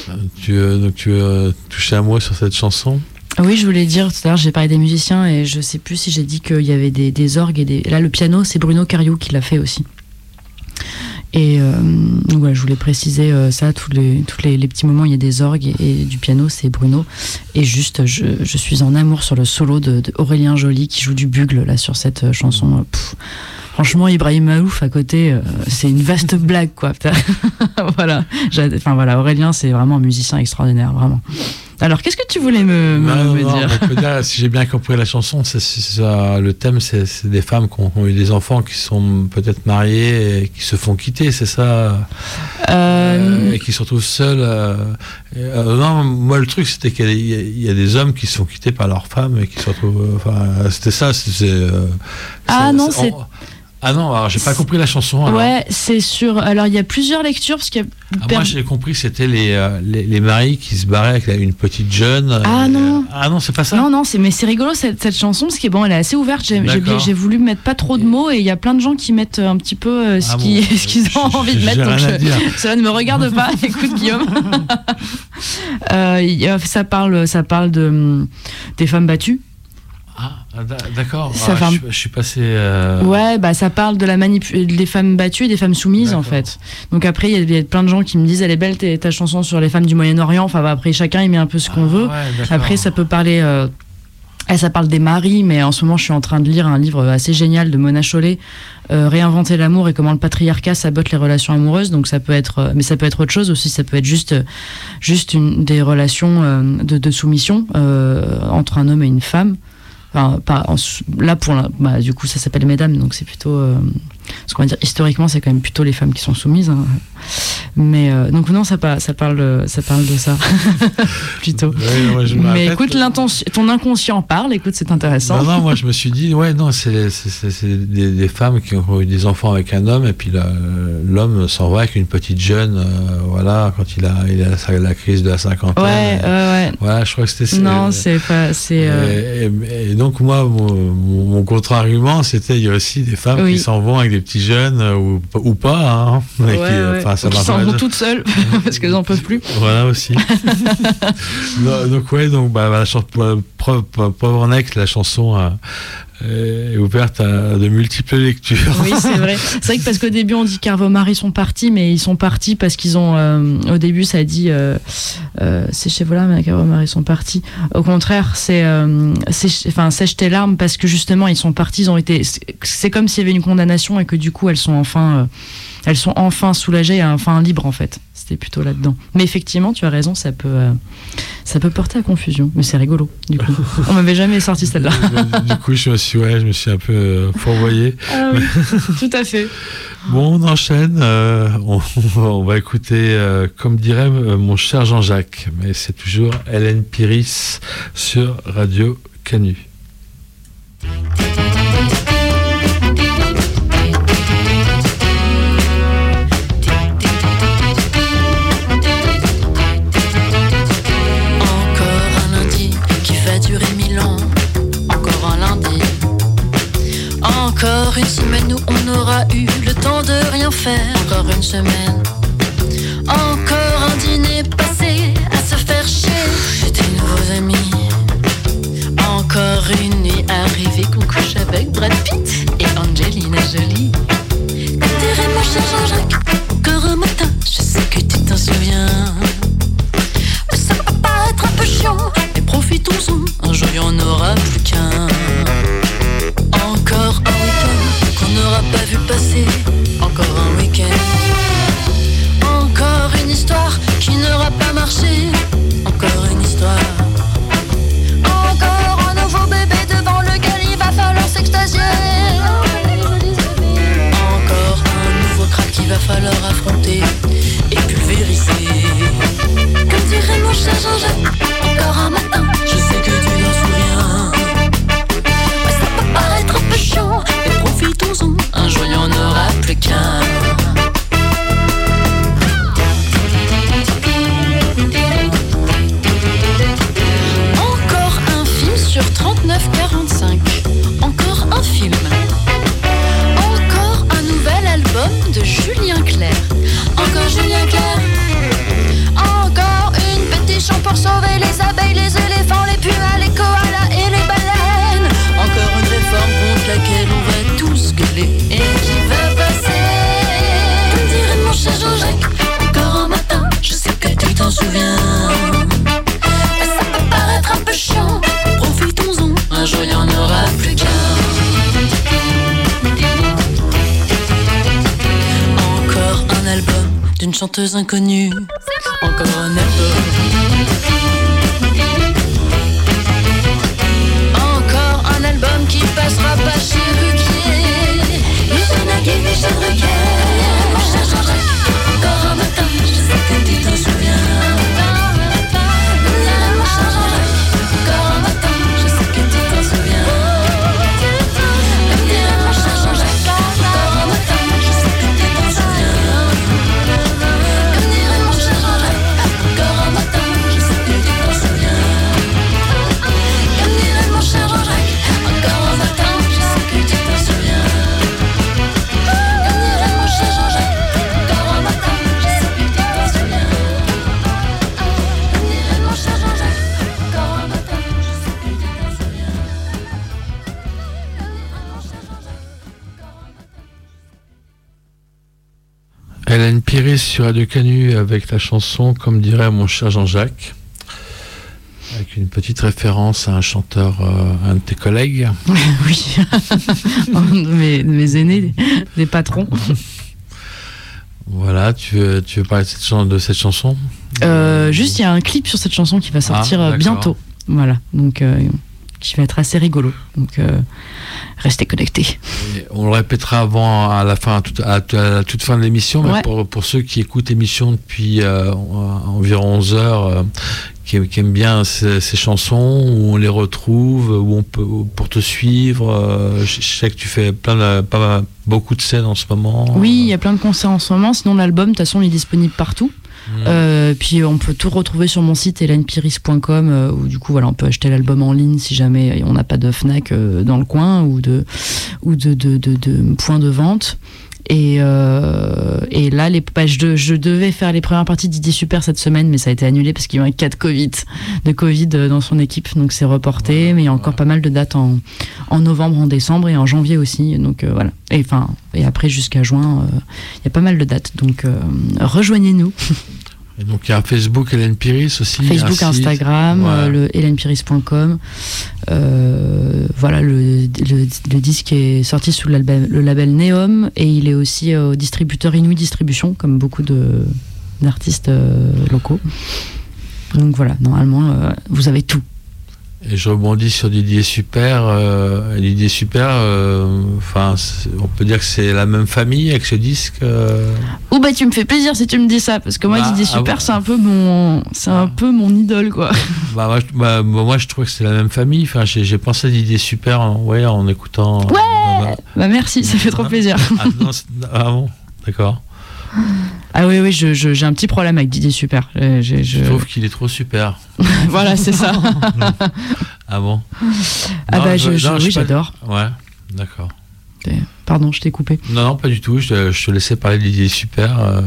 Speaker 1: Euh, tu, euh, donc tu touché un mot sur cette chanson
Speaker 2: oui, je voulais dire tout à l'heure, j'ai parlé des musiciens et je sais plus si j'ai dit qu'il y avait des, orgues et des. Là, le piano, c'est Bruno Cariou qui l'a fait aussi. Et euh, ouais, je voulais préciser euh, ça, tous les, petits moments, il y a des orgues et, du piano, c'est Bruno. Et juste, je, suis en amour sur le solo de, Joly qui joue du bugle là sur cette euh, chanson. Franchement, Ibrahim Maouf à côté, euh, c'est une vaste blague quoi. voilà, enfin voilà, Aurélien, c'est vraiment un musicien extraordinaire, vraiment. Alors, qu'est-ce que tu voulais me, me,
Speaker 1: non,
Speaker 2: me
Speaker 1: non,
Speaker 2: dire
Speaker 1: dire, Si j'ai bien compris la chanson, c'est, ça, le thème, c'est, des femmes qui ont, eu des enfants, qui sont peut-être mariées et qui se font quitter, c'est ça? Euh... Euh, Et qui se retrouvent seules. Euh, non, moi, le truc, c'était qu'il y a, il y a, des hommes qui se font quitter par leurs femmes et qui se retrouvent. Enfin, c'était ça.
Speaker 2: Ah non, c'est.
Speaker 1: Ah non, alors j'ai pas compris la chanson. Alors.
Speaker 2: Ouais, c'est sur. Alors il y a plusieurs lectures parce qu'il.
Speaker 1: Ah, moi j'ai compris c'était les, euh, les, les maris qui se barraient avec une petite jeune.
Speaker 2: Ah non.
Speaker 1: Euh, ah non, c'est pas ça?
Speaker 2: Non non, c'est mais c'est rigolo cette, cette, chanson parce que bon, elle est assez ouverte. J'ai voulu mettre pas trop de mots et il y a plein de gens qui mettent un petit peu euh, ce ah qu'ils bon, qu ont envie de mettre. Donc je, cela ne me regarde pas. Écoute Guillaume. euh, ça parle ça parle de des femmes battues.
Speaker 1: Ah, d'accord. Ah, je, je, suis passé. Euh...
Speaker 2: Ouais, bah ça parle de la manip des femmes battues et des femmes soumises en fait. Donc après, il y, a plein de gens qui me disent elle est belle ta chanson sur les femmes du Moyen-Orient. Enfin, bah, après chacun il met un peu ce qu'on
Speaker 1: ah,
Speaker 2: veut.
Speaker 1: Ouais,
Speaker 2: après, ça peut parler. Euh, ça parle des maris, mais en ce moment, je suis en train de lire un livre assez génial de Mona Chollet, euh, Réinventer l'amour et comment le patriarcat sabote les relations amoureuses. Donc ça peut être, mais ça peut être autre chose aussi. Ça peut être juste, juste une, des relations euh, de, de, soumission euh, entre un homme et une femme. Enfin, pas, en, là, pour la, bah, du coup, ça s'appelle Mesdames, donc c'est plutôt. Euh, ce qu'on va dire, historiquement, c'est quand même plutôt les femmes qui sont soumises. Hein. Mais euh, donc, non, ça, ça, parle, ça parle de ça. plutôt.
Speaker 1: Ouais,
Speaker 2: Mais écoute, ton inconscient parle, écoute, c'est intéressant.
Speaker 1: Non, non, moi, je me suis dit, ouais, non, c'est des, des, femmes qui ont eu des enfants avec un homme, et puis l'homme s'en va avec une petite jeune, euh, voilà, quand il a, il a la, crise de la cinquantaine.
Speaker 2: Ouais, ouais.
Speaker 1: Voilà, je crois que c'était
Speaker 2: Non, c'est pas.
Speaker 1: Euh... Et, et, et, donc, moi, mon, mon, mon contre-argument, c'était il y a aussi des femmes oui. qui s'en vont avec des petits jeunes euh, ou, ou pas. Hein,
Speaker 2: ouais, qui, ouais. Qui s'en vont toutes seules parce qu'elles n'en peuvent plus.
Speaker 1: Voilà aussi. donc, ouais, donc bah, la chanson Pauvre Neck, la chanson euh, est ouverte à de multiples lectures.
Speaker 2: Oui, c'est vrai. C'est vrai que parce qu'au début on dit car vos maris sont partis, mais ils sont partis parce qu'ils ont. Euh, au début ça dit euh, euh, c'est chez voilà, mais car vos maris sont partis. Au contraire, c'est euh, enfin sèche tes larmes parce que justement ils sont partis, ils ont été. C'est comme s'il y avait une condamnation et que du coup elles sont enfin elles sont enfin soulagées et enfin libres en fait. C'était plutôt là-dedans. Mais effectivement, tu as raison, ça peut, euh, ça peut porter à confusion. Mais c'est rigolo, du coup. On m'avait jamais sorti celle-là.
Speaker 1: du coup, je me suis, ouais, je me suis un peu euh, fourvoyé.
Speaker 2: Ah oui, tout à fait.
Speaker 1: Bon, on enchaîne. Euh, on, on, va écouter, euh, comme dirait mon cher Jean-Jacques, mais c'est toujours Hélène Piris sur Radio Canu.
Speaker 3: Une semaine où on aura eu le temps de rien faire. Encore une semaine. Encore un dîner passé à se faire chier. Des nouveaux amis. Encore une nuit arrivée qu'on couche avec Brad Pitt et Angelina Jolie. Chanteuse inconnue.
Speaker 1: Radio Canu avec la chanson Comme dirait mon cher Jean-Jacques. Avec une petite référence à un chanteur, euh, un de tes collègues.
Speaker 2: oui, Un de mes, de mes aînés, des, patrons.
Speaker 1: Voilà, tu veux, tu veux parler de cette, chan- de cette chanson?
Speaker 2: Euh, juste, il y a un clip sur cette chanson qui va sortir
Speaker 1: Ah,
Speaker 2: euh,
Speaker 1: d'accord.
Speaker 2: bientôt. Voilà, donc euh, qui va être assez rigolo. Donc euh, restez connectés.
Speaker 1: Et On le répétera avant, à la fin, à toute, à, à la toute fin de l'émission, mais
Speaker 2: Ouais.
Speaker 1: pour, pour ceux qui écoutent l'émission depuis euh, environ 11 heures, euh, qui, qui aiment bien ces, ces chansons, où on les retrouve, où on peut, pour te suivre. je, je sais que tu fais plein de, pas, beaucoup de scènes en ce moment.
Speaker 2: Oui, il y a plein de concerts en ce moment. Sinon, l'album, de toute façon, il est disponible partout.
Speaker 1: Mm.
Speaker 2: Euh, puis on peut tout retrouver sur mon site hélènepiris.com euh, où du coup voilà on peut acheter l'album en ligne si jamais on n'a pas de Fnac euh, dans le coin ou de ou de, de, de, de points de vente. Et, et là, les, bah, je, de- je devais faire les premières parties d'Idée Super cette semaine, mais ça a été annulé parce qu'il y a eu un cas de Covid, de Covid dans son équipe, donc c'est reporté. mais il y a encore pas mal de dates en, en novembre, en décembre et en janvier aussi. Donc voilà. Et enfin, et après jusqu'à juin, il y a pas mal de dates. Donc rejoignez-nous.
Speaker 1: Et donc il y a Facebook Hélène Pires aussi.
Speaker 2: Facebook. Instagram,
Speaker 1: Ouais.
Speaker 2: euh, le hélènepiris.com. Euh, voilà, le, le, le disque est sorti sous le label, le label Neom et il est aussi euh, au distributeur Inouï Distribution, comme beaucoup d'artistes locaux. Donc voilà, normalement, vous avez tout.
Speaker 1: Et je rebondis sur Didier Super. euh, Didier Super, euh, enfin, on peut dire que c'est la même famille avec ce disque. euh,
Speaker 2: Ou bah tu me fais plaisir si tu me dis ça, parce que moi
Speaker 1: Bah,
Speaker 2: Didier
Speaker 1: ah
Speaker 2: Super c'est un peu mon c'est un
Speaker 1: Ah.
Speaker 2: peu mon idole quoi.
Speaker 1: bah, moi, je, bah, moi, je trouve que c'est la même famille. Enfin, j'ai pensé à Didier Super en, ouais, en écoutant.
Speaker 2: Ouais Bah merci, ça fait trop plaisir.
Speaker 1: Ah, non, ah bon, d'accord.
Speaker 2: Ah oui oui, je- je- j'ai un petit problème avec Didier Super. Euh, j'ai- je-
Speaker 1: Je trouve qu'il est trop super.
Speaker 2: voilà, c'est ça.
Speaker 1: Ah bon
Speaker 2: ah
Speaker 1: Non,
Speaker 2: bah je, je-
Speaker 1: non,
Speaker 2: oui,
Speaker 1: pas-
Speaker 2: j'adore.
Speaker 1: Ouais, d'accord.
Speaker 2: Pardon, je t'ai coupé.
Speaker 1: Non, non, pas du tout. Je, je te laissais parler de Didier Super. euh,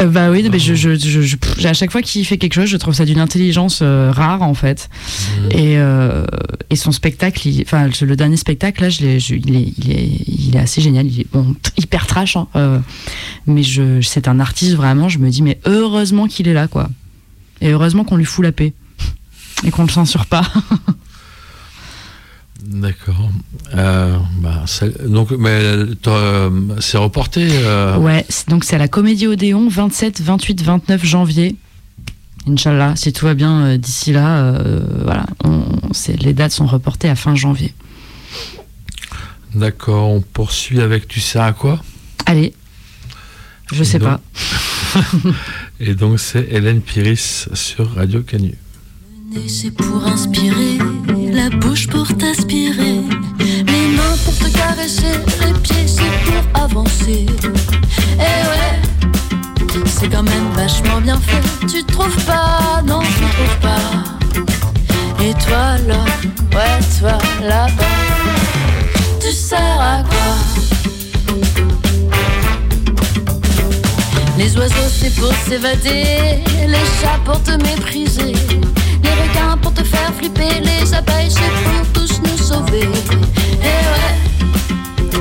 Speaker 2: Euh, bah oui, mais je, je, je- je- à chaque fois qu'il fait quelque chose, je trouve ça d'une intelligence euh, rare en fait.
Speaker 1: Mhm.
Speaker 2: Et, euh, et son spectacle, il- enfin le dernier spectacle là, je l'ai- il, est, il, est, il est assez génial. Il est bon, hyper trash, hein, euh, mais je, c'est un artiste vraiment. Je me dis mais heureusement qu'il est là quoi. Et heureusement qu'on lui fout la paix et qu'on le censure pas.
Speaker 1: D'accord. Euh, bah, c'est- donc, mais c'est reporté. euh,
Speaker 2: Ouais, donc c'est à la Comédie Odéon, 27, 28, 29 janvier. Inch'Allah, si tout va bien euh, d'ici là, euh, voilà, on, les dates sont reportées à fin janvier.
Speaker 1: D'accord. On poursuit avec Tu sais à quoi?
Speaker 2: Allez, je
Speaker 1: Et
Speaker 2: sais
Speaker 1: donc-
Speaker 2: pas.
Speaker 1: Et donc, c'est Hélène Piris sur Radio Canu.
Speaker 3: c'est pour inspirer, la bouche pour t'aspirer, les mains pour te caresser, les pieds c'est pour avancer. Eh ouais, c'est quand même vachement bien fait, tu trouves pas, non tu trouves pas. Et toi là, ouais toi là-bas, tu sers à quoi? Les oiseaux c'est pour s'évader, les chats pour te mépriser, les abeilles c'est pour tous nous sauver. Et ouais,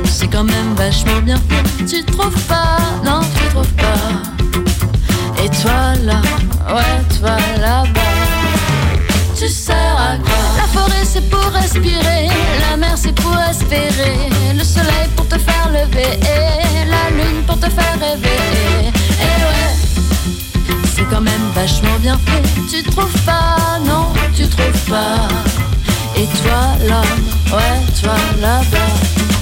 Speaker 3: c'est quand même vachement bien fait, tu trouves pas, non tu trouves pas. Et toi là,
Speaker 2: ouais, toi là-bas. Tu sers à quoi? La forêt c'est pour respirer, la mer c'est pour espérer, le soleil pour te faire lever, et la lune pour te faire rêver. Et ouais, c'est quand même vachement bien fait. Tu trouves pas Non, tu trouves pas. Et toi l'homme, ouais, toi là-bas.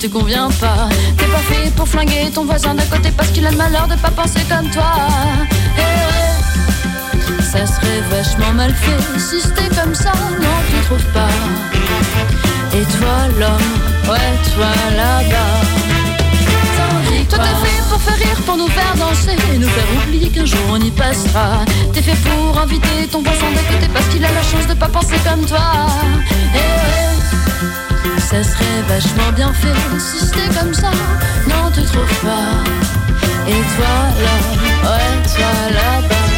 Speaker 2: Te convient pas. T'es pas fait pour flinguer ton voisin d'à côté parce qu'il a le malheur de pas penser comme toi. Eh ça serait vachement mal fait si c'était comme ça, non, tu trouves pas. Et toi, l'homme, ouais, toi là-bas. Toi t'es fait pour faire rire, pour nous faire danser Et nous faire oublier qu'un jour on y passera T'es fait pour inviter ton voisin d'à côté Parce qu'il a la chance de pas penser comme toi Et ça serait vachement bien fait si c'était comme ça. Non, tu trouves pas. Et toi là, ouais, toi là-bas.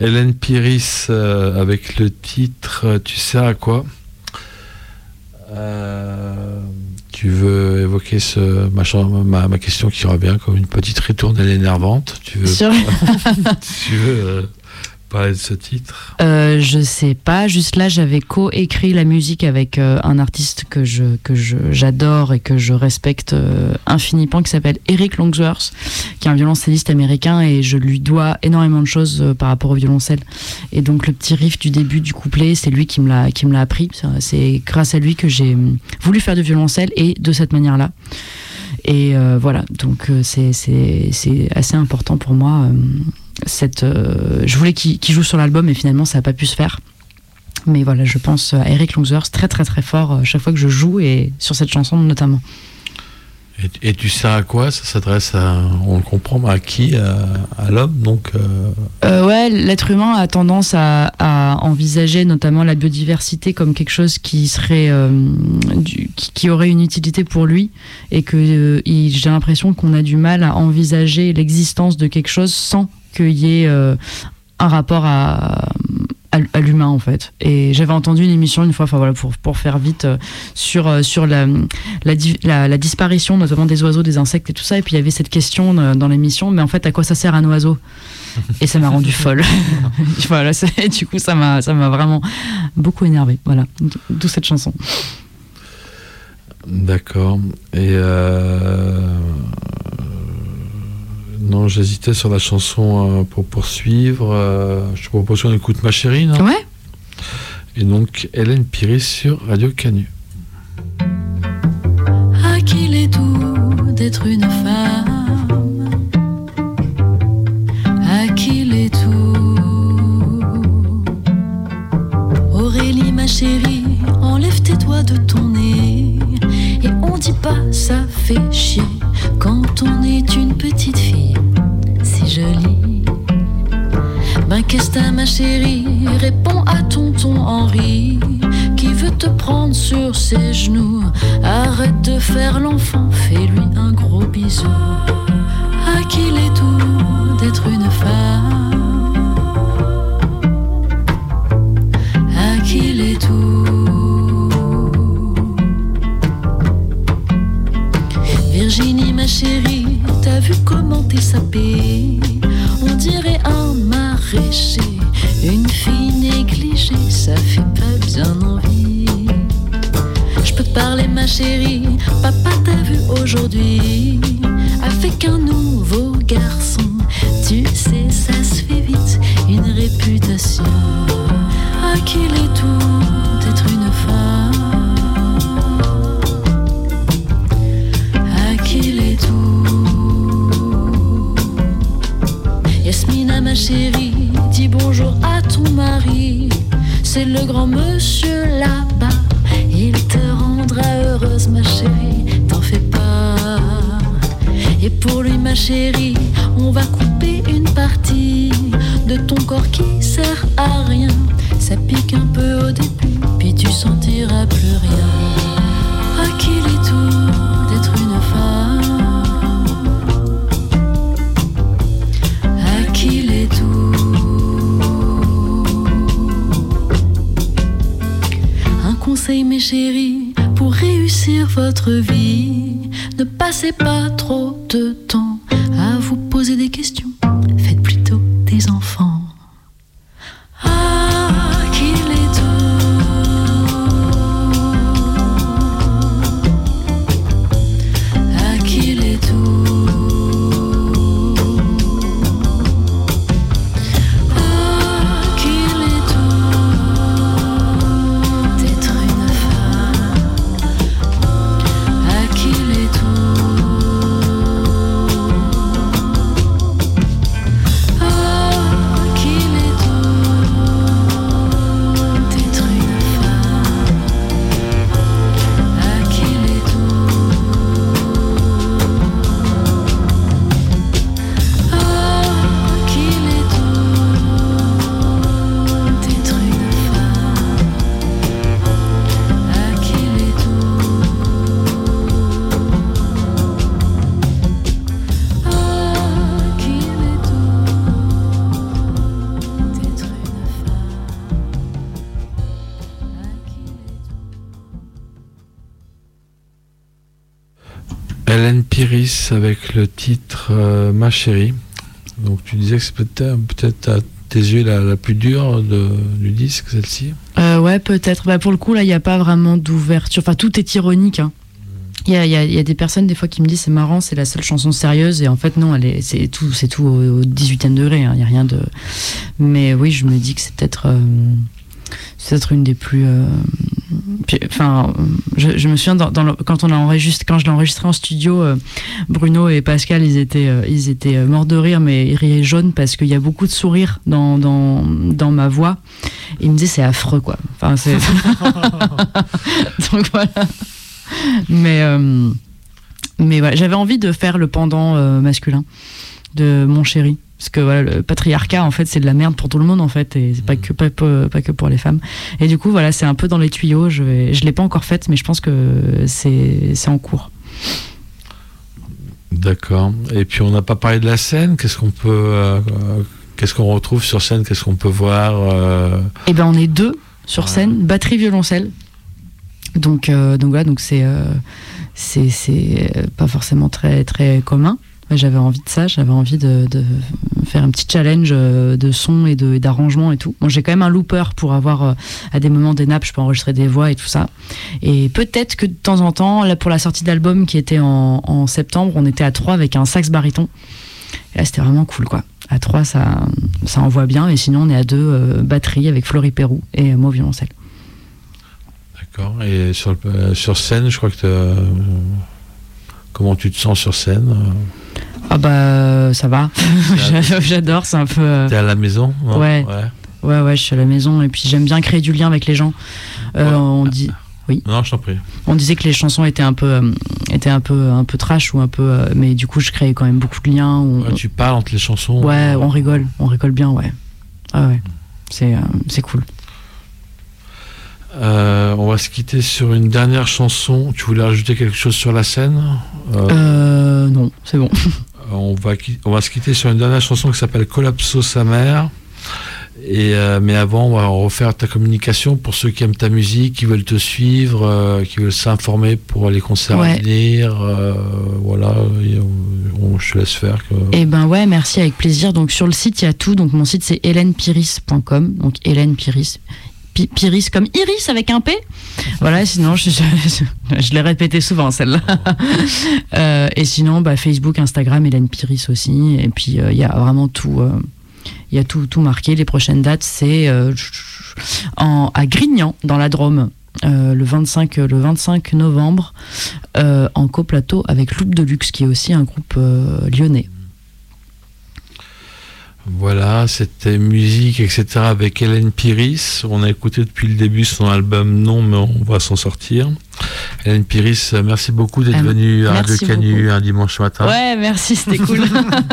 Speaker 1: Hélène Piris euh, avec le titre euh, Tu sais à quoi? Euh, Tu veux évoquer ce, ma, ma, question qui revient comme une petite ritournelle énervante? Tu veux, tu veux ce titre?
Speaker 6: Euh, Je sais pas. Juste là, j'avais co-écrit la musique avec euh, un artiste que je que j'adore et que je respecte euh, infiniment, qui s'appelle Eric Longsworth, qui est un violoncelliste américain et je lui dois énormément de choses euh, par rapport au violoncelle. Et donc le petit riff du début du couplet, c'est lui qui me l'a qui me l'a appris. C'est grâce à lui que j'ai voulu faire du violoncelle et de cette manière-là. Et voilà, donc c'est assez important pour moi cette, euh, je voulais qu'il joue sur l'album et finalement ça n'a pas pu se faire. Mais voilà, je pense à Eric Longers très très très fort euh, chaque fois que je joue et sur cette chanson notamment.
Speaker 1: Et, tu sais à quoi Ça s'adresse on le comprend, à qui À, l'homme donc
Speaker 6: euh... Ouais, l'être humain a tendance à, envisager notamment la biodiversité comme quelque chose qui serait, euh, qui, aurait une utilité pour lui, et que j'ai l'impression qu'on a du mal à envisager l'existence de quelque chose sans qu'il y ait euh, un rapport à, à, l'humain en fait. Et j'avais entendu une émission une fois, enfin voilà, pour, pour faire vite, euh, sur, euh, sur la, la, la, disparition notamment des oiseaux, des insectes et tout ça. Et puis il y avait cette question dans l'émission, mais en fait, à quoi ça sert un oiseau? Et ça m'a rendu folle. voilà, du coup, ça m'a, ça m'a vraiment beaucoup énervé. Voilà, d'où cette chanson.
Speaker 1: D'accord. Et non, j'hésitais sur la chanson euh, pour poursuivre. Euh, je te propose qu'on écoute Ma chérie, non?
Speaker 6: Ouais.
Speaker 1: Et donc, Hélène Piris sur Radio Canu.
Speaker 2: À qui il est doux d'être une femme À qui il est tout Aurélie, ma chérie, enlève tes doigts de ton nez. Et on dit pas ça fait chier quand on est une petite fille jolie. Ben qu'est-ce que ma chérie? Réponds à tonton Henri qui veut te prendre sur ses genoux. Arrête de faire l'enfant, fais-lui un gros bisou. À qui est tout d'être une femme? À qui est tout Virginie, ma chérie, t'as vu comment t'es sapée? Une fille négligée, ça fait pas bien envie. Je peux te parler, ma chérie, papa t'a vu aujourd'hui avec un nouveau garçon. Tu sais, ça se fait vite, une réputation. À qui est tout d'être une femme À qui est tout Yasmina, ma chérie, dis bonjour à ton mari. C'est le grand monsieur là-bas. Il te rendra heureuse, ma chérie. T'en fais pas. Et pour lui, ma chérie, on va couper une partie de ton corps qui sert à rien. Ça pique un peu au début, puis tu sentiras plus rien. À qui est tout votre vie, ne passez pas trop de temps
Speaker 1: Chérie. Donc tu disais que c'est peut-être peut-être à tes yeux la, plus dure du disque, celle-ci.
Speaker 7: Euh, ouais, peut-être. Bah, pour le coup, là, il n'y a pas vraiment d'ouverture. Enfin, tout est ironique. hein. Il y, a, il y a- il y a des personnes, des fois, qui me disent c'est marrant, c'est la seule chanson sérieuse. Et en fait, non, c'est tout, c'est tout au, au 18e degré. hein. Il n'y a rien de. Mais oui, je me dis que c'est peut-être. euh, peut-être une des plus. euh, Enfin, je, me souviens quand on a enregistré, quand je l'ai enregistré en studio, euh, Bruno et Pascal, ils étaient, euh, euh, morts de rire, mais ils riaient jaune parce qu'il y a beaucoup de sourires dans, ma voix. Ils me disaient c'est affreux quoi. Donc voilà. Mais, j'avais envie de faire le pendant masculin de mon chéri. Parce que voilà, le patriarcat, en fait, c'est de la merde pour tout le monde, en fait, et c'est pas que, pas, que pour les femmes. Et du coup, voilà, c'est un peu dans les tuyaux. Je vais, je l'ai pas encore faite, mais je pense que c'est, c'est en cours.
Speaker 1: D'accord. Et puis on n'a pas parlé de la scène. Qu'est-ce qu'on peut, euh, qu'est-ce qu'on retrouve sur scène? Qu'est-ce qu'on peut voir euh,
Speaker 7: Et ben, on est deux sur
Speaker 1: Ouais.
Speaker 7: scène, batterie, violoncelle. Donc, euh, donc voilà, donc c'est, c'est, pas forcément très, très commun. J'avais envie de ça, j'avais envie de, faire un petit challenge euh, de son et d'arrangement et tout. Bon, j'ai quand même un looper pour avoir euh, à des moments des nappes, je peux enregistrer des voix et tout ça. Et peut-être que de temps en temps, là pour la sortie d'album qui était en, septembre, on était à trois avec un sax baryton. Et là c'était vraiment cool quoi. À trois ça, ça envoie bien, et sinon on est à deux euh, batterie avec Florie Pérou et euh, moi violoncelle.
Speaker 1: D'accord. Et sur, sur scène, je crois que t'as- comment tu te sens sur scène
Speaker 7: Ah bah ça va, J'a- j'adore, c'est un peu... euh,
Speaker 1: T'es à la maison non
Speaker 7: Ouais. Ouais, ouais, je suis à la maison et puis j'aime bien créer du lien avec les gens. Euh,
Speaker 1: Ouais.
Speaker 7: on, dit,
Speaker 1: Non, je t'en prie.
Speaker 7: on disait que les chansons étaient un peu, euh, étaient un peu, un peu trash ou un peu, euh, mais du coup, je créais quand même beaucoup de liens. On-
Speaker 1: Ouais, tu parles entre les chansons.
Speaker 7: ouais, on rigole, on rigole bien, ouais. Ah ouais, c'est, euh, c'est cool.
Speaker 1: Euh, on va se quitter sur une dernière chanson. Tu voulais rajouter quelque chose sur la scène? Euh,
Speaker 7: Euh, non, c'est bon.
Speaker 1: on, va, qui- on va se quitter sur une dernière chanson qui s'appelle Collapso sa mère. Et, euh, mais avant, on va refaire ta communication pour ceux qui aiment ta musique, qui veulent te suivre, euh, qui veulent s'informer pour les concerts à venir. euh, voilà, on, on- je te laisse faire. que-
Speaker 8: Eh ben ouais, merci avec plaisir. Donc sur le site, il y a tout. Donc mon site c'est hélènepiris.com. Donc Hélène Piris. Pi- Piris comme Iris avec un P. Voilà, sinon je, l'ai répété souvent celle-là. Euh, et sinon, bah, Facebook, Instagram, Hélène Piris aussi. Et puis euh, il y a vraiment tout. euh, il a tout, tout marqué. Les prochaines dates, c'est euh, à Grignan, dans la Drôme, euh, le, 25, le 25 novembre, euh, en coplateau avec Loupe de Luxe, qui est aussi un groupe euh, lyonnais.
Speaker 1: Voilà, c'était musique, etc. avec Hélène Piris. On a écouté depuis le début son album Non, mais on va s'en sortir. Hélène Piris, merci beaucoup d'être
Speaker 8: Euh,
Speaker 1: venue à Radio Canu un dimanche matin.
Speaker 8: Ouais, merci, c'était cool.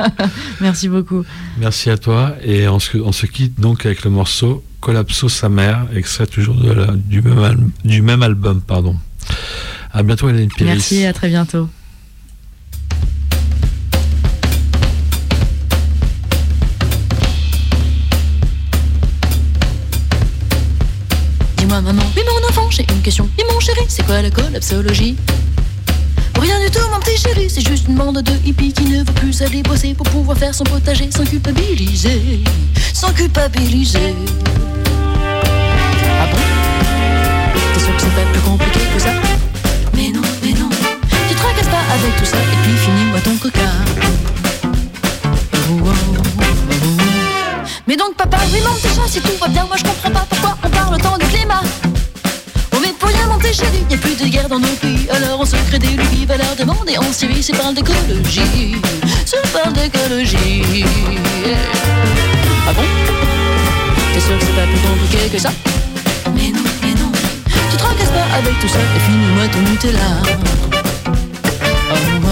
Speaker 8: merci beaucoup.
Speaker 1: Merci à toi. Et on se, on se quitte donc avec le morceau Collapso sa mère, extrait toujours de la- du, même al- du même album. Pardon. À bientôt, Hélène Piris.
Speaker 8: Merci, à très bientôt.
Speaker 2: Maman, oui mon enfant, j'ai une question. Dis mon chéri, c'est quoi la collapsologie? Rien du tout mon petit chéri, c'est juste une bande de hippies qui ne veut plus aller bosser pour pouvoir faire son potager sans culpabiliser, sans culpabiliser. Ah bon? T'es sûr que c'est pas plus compliqué que ça? Mais non, mais non, tu te tracasses pas avec tout ça et puis finis-moi ton coca. Oh, oh, oh. Mais donc papa, oui mon petit chat, si tout va bien, moi je comprends pas dans nos pays, alors on se crée des lubies, va leur demander en Syrie, c'est parle d'écologie, c'est parle d'écologie. Ah bon? T'es sûr que c'est pas plus compliqué que ça? Mais non, mais non, tu te tracasses pas avec tout ça et finis-moi ton Nutella. Oh, oh.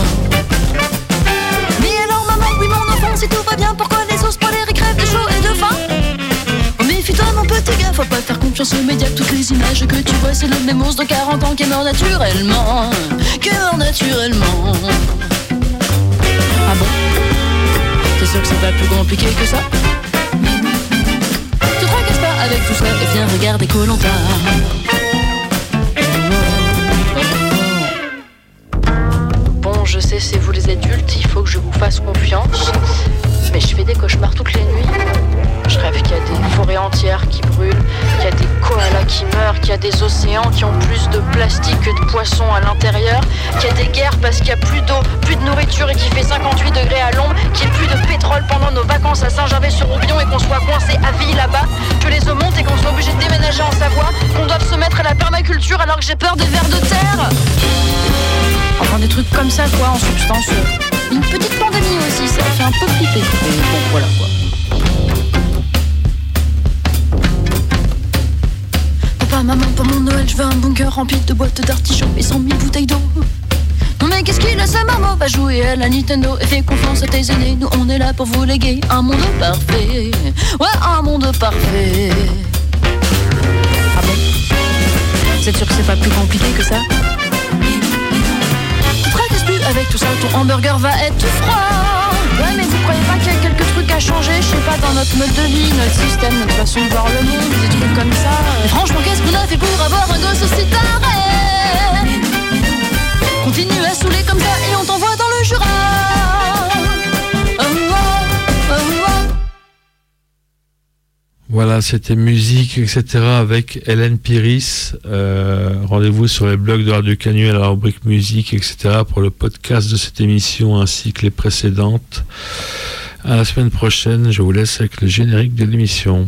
Speaker 2: Mais alors maman, oui mon enfant, si tout va bien, pourquoi les os polaires ils crèvent de chaud et de faim? Petit gars, faut pas faire confiance aux médias, toutes les images que tu vois c'est le même ours de 40 ans qui est mort naturellement, qui est mort naturellement. Ah bon? T'es sûr que c'est pas plus compliqué que ça? Tu te tracasses pas avec tout ça? Et viens regarder Koh-Lanta.
Speaker 9: Bon, je sais, c'est vous les adultes, il faut que je vous fasse confiance. Mais je fais des cauchemars toutes les nuits. Je rêve qu'il y a des forêts entières qui brûlent, qu'il y a des koalas qui meurent, qu'il y a des océans qui ont plus de plastique que de poissons à l'intérieur, qu'il y a des guerres parce qu'il y a plus d'eau, plus de nourriture et qu'il fait 58 degrés à l'ombre, qu'il n'y ait plus de pétrole pendant nos vacances à Saint-Gervais-sur-Roubion et qu'on soit coincé à vie là-bas, que les eaux montent et qu'on soit obligé de déménager en Savoie, qu'on doive se mettre à la permaculture alors que j'ai peur des vers de terre. Enfin des trucs comme ça quoi en substance. Une petite pandémie aussi, ça fait un peu flipper. Mais bon voilà quoi.
Speaker 2: Je veux un bunker rempli de boîtes d'artichauts et 100 000 bouteilles d'eau. Non mais qu'est-ce qu'il a ce marmot Va jouer à la Nintendo et fais confiance à tes aînés. Nous on est là pour vous léguer un monde parfait. Ouais, un monde parfait.
Speaker 9: Ah bon? Vous sûr que c'est pas plus compliqué que ça?
Speaker 2: Tu tracasses plus avec tout ça, ton hamburger va être froid.
Speaker 9: Ouais mais vous croyez pas qu'il y a quelques trucs à changer, je sais pas, dans notre mode de vie, notre système, notre façon de voir le monde, des trucs comme ça.
Speaker 2: Mais franchement, qu'est-ce qu'on a fait pour avoir un gosse aussi taré? Continue à saouler comme ça et on t'envoie
Speaker 1: Voilà, c'était musique, etc. avec Hélène Piris. Euh, Rendez-vous sur les blogs de Radio Canu à la rubrique musique, etc. pour le podcast de cette émission ainsi que les précédentes. À la semaine prochaine, je vous laisse avec le générique de l'émission.